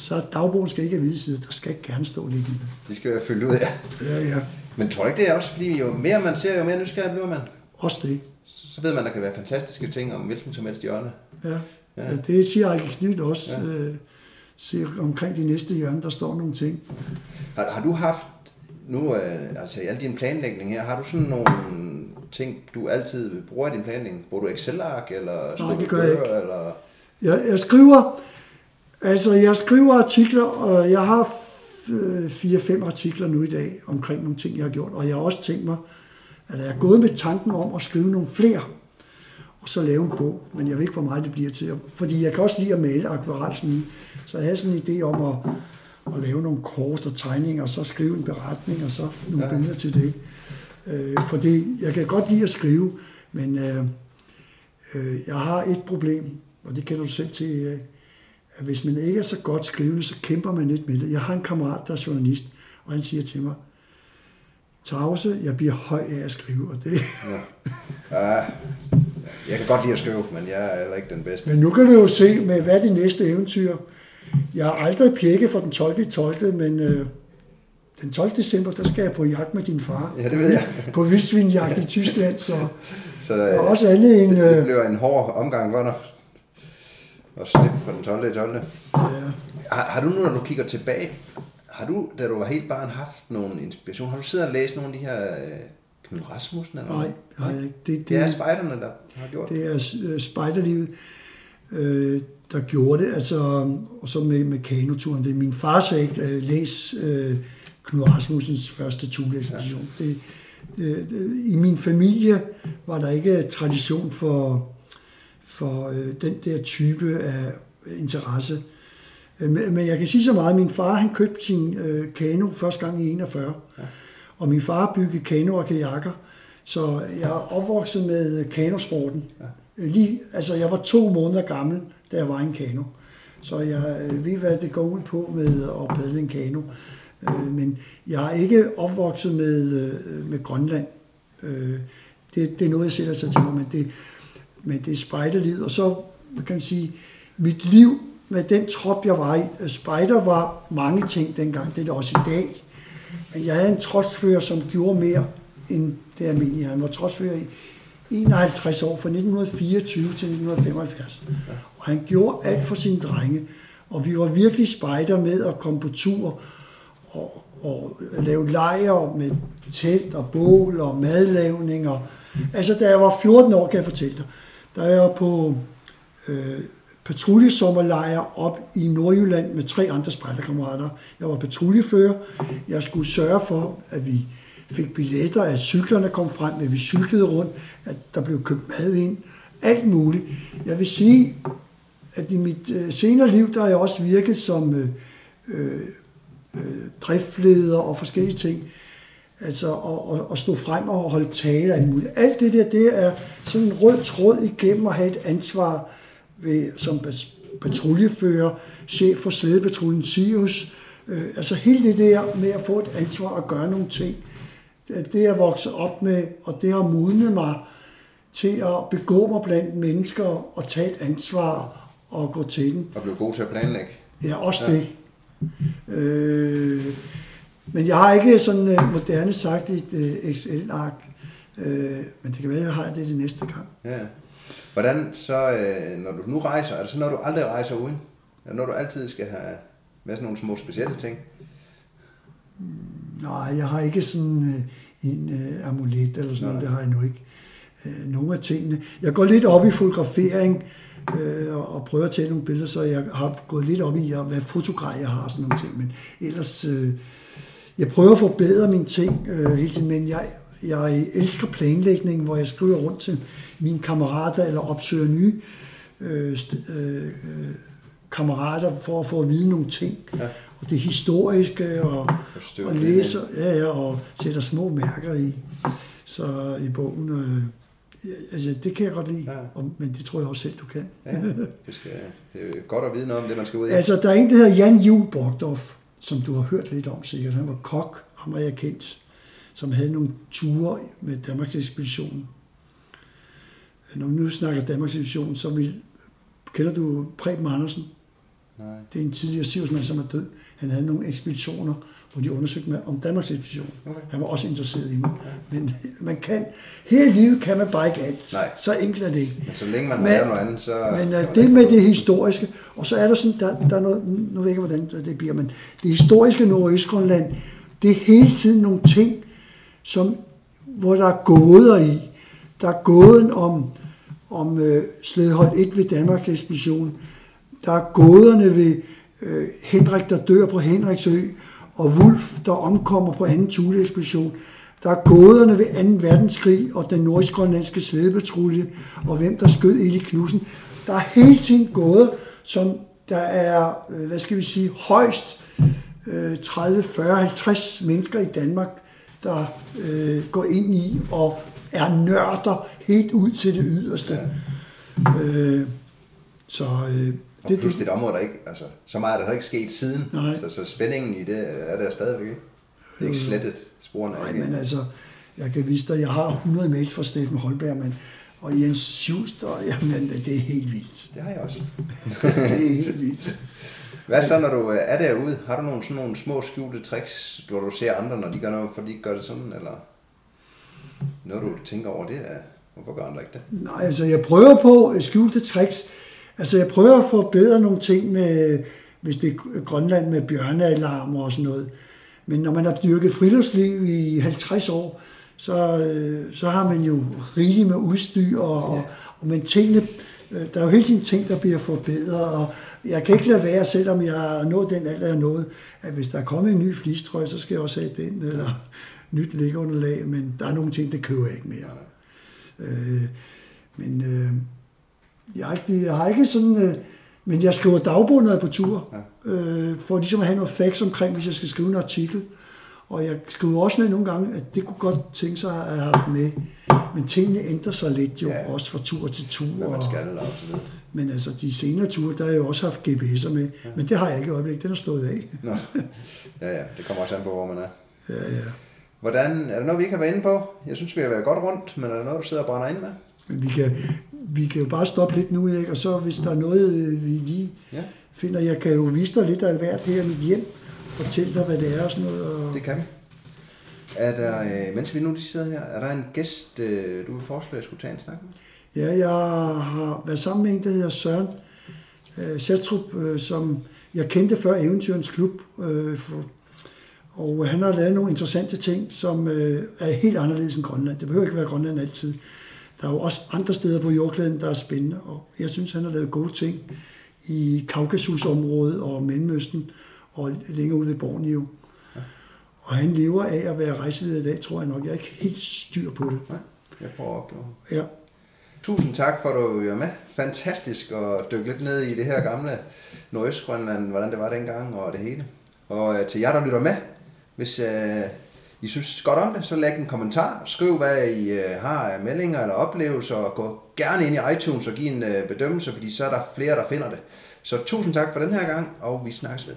[SPEAKER 2] så dagbogen skal ikke have hvide side. Der skal gerne stå lidt i det.
[SPEAKER 1] De skal være fyldt ud af.
[SPEAKER 2] Ja, ja.
[SPEAKER 1] Men tror ikke, det er også, fordi jo mere man ser, jo mere nysgerrig bliver man?
[SPEAKER 2] Også det.
[SPEAKER 1] Så ved man, der kan være fantastiske ting om hvilken som helst hjørne.
[SPEAKER 2] Ja.
[SPEAKER 1] Ja.
[SPEAKER 2] ja. det siger Ejke Knyt også.
[SPEAKER 1] Ja.
[SPEAKER 2] Øh, siger omkring de næste hjørne, der står nogle ting.
[SPEAKER 1] Har, har du haft, nu øh, altså i al din planlægning her, har du sådan nogle ting, du altid bruger i din planlægning? Bruger du Excel-ark, eller skriver
[SPEAKER 2] det gør jeg
[SPEAKER 1] bøger, Eller...
[SPEAKER 2] Jeg, jeg skriver, altså jeg skriver artikler, og jeg har fire-fem artikler nu i dag omkring nogle ting, jeg har gjort. Og jeg har også tænkt mig, at jeg er gået med tanken om at skrive nogle flere, og så lave en bog. Men jeg ved ikke, hvor meget det bliver til. Fordi jeg kan også lide at male akvarel. Sådan, så jeg har sådan en idé om at, at lave nogle kort og tegninger, og så skrive en beretning, og så nogle
[SPEAKER 1] Ja.
[SPEAKER 2] ja. billeder til det. Øh, fordi jeg kan godt lide at skrive, men øh, øh, jeg har et problem, og det kender du selv til, øh, at hvis man ikke er så godt skrivende, så kæmper man lidt med det. Jeg har en kammerat, der er journalist, og han siger til mig, Tavse, jeg bliver høj af at skrive, og det,
[SPEAKER 1] Ja. Ja, jeg kan godt lide at skrive, men jeg er heller ikke den bedste.
[SPEAKER 2] Men nu kan vi jo se med, hvad er det næste eventyr. Jeg har aldrig pjekket for den 12. 12. men øh, den 12. december, der skal jeg på jagt med din far.
[SPEAKER 1] Ja, det ved jeg.
[SPEAKER 2] På vildsvinjagt i Tyskland, så
[SPEAKER 1] Så
[SPEAKER 2] der er
[SPEAKER 1] øh,
[SPEAKER 2] også andet end...
[SPEAKER 1] det, det
[SPEAKER 2] Øh,
[SPEAKER 1] bliver en hård omgang for dig. Og slip for den 12. 12.
[SPEAKER 2] ja,
[SPEAKER 1] Har, har du nu, når du kigger tilbage, har du, da du var helt barn, haft nogen inspiration? Har du siddet og læst nogle af de her øh, Knud Rasmussen? Eller
[SPEAKER 2] nej,
[SPEAKER 1] noget?
[SPEAKER 2] nej, det,
[SPEAKER 1] Det er
[SPEAKER 2] det,
[SPEAKER 1] spejderne, der har gjort det.
[SPEAKER 2] det er øh, spejderlivet, øh, der gjorde det, altså, og så med, med kanoturen. Det er min far sagde, øh, læs øh, Knud Rasmussens første tuleekspedition. Ja. Det, det, det, I min familie var der ikke tradition for, for øh, den der type af interesse. Øh, Men jeg kan sige så meget, min far han købte sin øh, kano første gang i 41. Ja. Og min far byggede kano og kajakker, så jeg er opvokset med kanosporten. Ja. Lige, altså jeg var to måneder gammel, da jeg var i en kano. Så jeg øh, ved, hvad det går ud på med at padle en kano. Øh, men jeg er ikke opvokset med, øh, med Grønland. Øh, det, det er noget, jeg sætter sig til mig, men det, med det spejderliv. Og så man kan man sige, mit liv med den trop, jeg var i. Altså, spejder var mange ting dengang, det er det også i dag. Men jeg havde en trotsfører, som gjorde mere end det almindelige. Han var trotsfører i 51 år, fra 1924 til 1975. Og han gjorde alt for sine drenge. Og vi var virkelig spejder med at komme på tur og, og lave lejre med telt og bål og madlavninger. Altså, da jeg var 14 år, kan jeg fortælle dig, der er jeg på øh, patruljesommerlejr op i Nordjylland med tre andre spejderkammerater. Jeg var patruljefører. Jeg skulle sørge for, at vi fik billetter, at cyklerne kom frem, at vi cyklede rundt, at der blev købt mad ind, alt muligt. Jeg vil sige, at i mit øh, senere liv, der har jeg også virket som øh, øh, øh driftleder og forskellige ting. Altså at, at stå frem og holde tale og muligt. Alt det der, det er sådan en rød tråd igennem at have et ansvar ved, som patruljefører, chef for slædepatruljen Sirius. Øh, altså hele det der med at få et ansvar og gøre nogle ting, det er vokset op med, og det har modnet mig til at begå mig blandt mennesker og tage et ansvar og gå til den.
[SPEAKER 1] Og blive god til at planlægge.
[SPEAKER 2] Ja, også ja. det. Øh, men jeg har ikke sådan uh, moderne sagt et uh, Excel-ark, uh, men det kan være, at jeg har det det næste gang.
[SPEAKER 1] Ja. Hvordan så, uh, når du nu rejser, er det så når du aldrig rejser uden? Er det når du altid skal have med sådan nogle små specielle ting?
[SPEAKER 2] Nej, jeg har ikke sådan uh, en uh, amulet eller sådan noget, det har jeg nu ikke. Uh, nogle af tingene. Jeg går lidt op i fotografering, øh, og prøver at tage nogle billeder, så jeg har gået lidt op i, hvad fotogrej jeg har sådan nogle ting. Men ellers, øh, jeg prøver at forbedre mine ting øh, hele tiden, men jeg, jeg elsker planlægning, hvor jeg skriver rundt til mine kammerater eller opsøger nye øh, øh, kammerater for at få at vide nogle ting. Ja. Og det historiske, og, og læser, ja, ja, og sætter små mærker i, så i bogen. Øh, Altså, det kan jeg godt lide, ja. og, men det tror jeg også selv, du kan.
[SPEAKER 1] ja, det, skal, det er godt at vide noget om det, man skal ud i.
[SPEAKER 2] Altså, der er en, der hedder Jan Juhl Borgdorf, som du har hørt lidt om sikkert. Han var kok, ham var jeg kendt, som havde nogle ture med Danmarks Ekspedition. Når vi nu snakker Danmarks Ekspedition, så vil, kender du Preben Andersen? Nej. Det er en tidligere Sivsmand, som er død. Han havde nogle ekspeditioner, hvor de undersøgte med om Danmarks ekspedition. Okay. Han var også interesseret i mig. Men man kan, her i livet kan man bare ikke alt. Nej. Så enkelt er det ikke.
[SPEAKER 1] Men så længe man men, noget andet, så...
[SPEAKER 2] Men uh, det med det historiske, og så er der sådan, der, der er noget, nu ved jeg ikke, hvordan det bliver, men det historiske Nordøstgrønland, det er hele tiden nogle ting, som, hvor der er gåder i. Der er gåden om, om uh, sledhold 1 ved Danmarks ekspedition. Der er gåderne ved uh, Henrik, der dør på Henriksø og Wulf, der omkommer på anden Thule-ekspedition. Der er gåderne ved 2. verdenskrig og den nordisk-grønlandske slædepatrulje, og hvem der skød Eli Knudsen. Der er hele tiden gåder, som der er, øh, hvad skal vi sige, højst 30, 40, 50 mennesker i Danmark, der øh, går ind i og er nørder helt ud til det yderste. Ja. Øh,
[SPEAKER 1] så øh, og det, plus det, det er et område, der ikke, altså, så meget er der ikke sket siden. Nej. Så, så spændingen i det er der stadigvæk ikke. Det er ikke øh, slettet sporene
[SPEAKER 2] Nej, men altså, jeg kan vise dig, jeg har 100 mails fra Steffen Holberg, men, og Jens Schuster, jamen, det er helt vildt.
[SPEAKER 1] Det har jeg også.
[SPEAKER 2] det er helt vildt.
[SPEAKER 1] Hvad så, når du øh, er derude? Har du nogle, sådan nogle små skjulte tricks, hvor du ser andre, når de gør noget, for de gør det sådan, eller noget, du tænker over det? Er, hvorfor gør andre ikke det?
[SPEAKER 2] Nej, altså jeg prøver på skjulte tricks. Altså jeg prøver at forbedre nogle ting med, hvis det er Grønland med bjørnealarm og sådan noget. Men når man har dyrket friluftsliv i 50 år, så, øh, så har man jo rigeligt med udstyr, og, og, og men tingene, øh, der er jo hele tiden ting, der bliver forbedret, og jeg kan ikke lade være, selvom jeg har nået den alder, jeg nået, at hvis der er kommet en ny flistrøje, så skal jeg også have den, eller nyt lægunderlag, men der er nogle ting, det køber jeg ikke mere. Øh, men øh, jeg, ikke, jeg har ikke sådan... Øh, men jeg skriver dagbog, når jeg er på tur, ja. øh, for ligesom at have noget facts omkring, hvis jeg skal skrive en artikel. Og jeg skriver også ned nogle gange, at det kunne godt tænke sig at have haft med. Men tingene ændrer sig lidt jo,
[SPEAKER 1] Ja.
[SPEAKER 2] også fra tur til tur.
[SPEAKER 1] Hvad man skal eller videre.
[SPEAKER 2] Men altså, de senere ture, der har jeg jo også haft GPS'er med. Ja. Men det har jeg ikke i øjeblikket. Den er stået af.
[SPEAKER 1] Nå. Ja, ja, det kommer også an på, hvor man er.
[SPEAKER 2] Ja, ja.
[SPEAKER 1] Hvordan, er der noget, vi ikke har været inde på? Jeg synes, vi har været godt rundt, men er der noget, du sidder og brænder ind med?
[SPEAKER 2] Men vi kan, vi kan jo bare stoppe lidt nu, ikke? Og så hvis der er noget, øh, vi lige
[SPEAKER 1] Ja,
[SPEAKER 2] finder, jeg kan jo vise dig lidt af hvert her i mit hjem. Fortælle dig, hvad det er og sådan noget. Og...
[SPEAKER 1] det kan vi. Er der, øh, mens vi nu lige sidder her, er der en gæst, øh, du vil foreslå, at jeg skulle tage en snak med?
[SPEAKER 2] Ja, jeg har været sammen med en, der hedder Søren øh, Sætrup, øh, som jeg kendte før Eventyrens Klub. Øh, for, og han har lavet nogle interessante ting, som øh, er helt anderledes end Grønland. Det behøver ikke være Grønland altid. Der er jo også andre steder på jordklæden, der er spændende, og jeg synes, han har lavet gode ting i Kaukasusområdet og Mellemøsten og længere ude ved Borneo. Og han lever af at være rejseleder i dag, tror jeg nok. Jeg er ikke helt styr på det.
[SPEAKER 1] Nej, jeg prøver at opdage.
[SPEAKER 2] Ja.
[SPEAKER 1] Tusind tak for, at du var med. Fantastisk at dykke lidt ned i det her gamle Nordøstgrønland, hvordan det var dengang og det hele. Og øh, til jer, der lytter med, hvis øh, i synes godt om det, så læg en kommentar. Skriv, hvad I øh, har af meldinger eller oplevelser, og gå gerne ind i iTunes og giv en øh, bedømmelse, fordi så er der flere, der finder det. Så tusind tak for den her gang, og vi snakkes ved.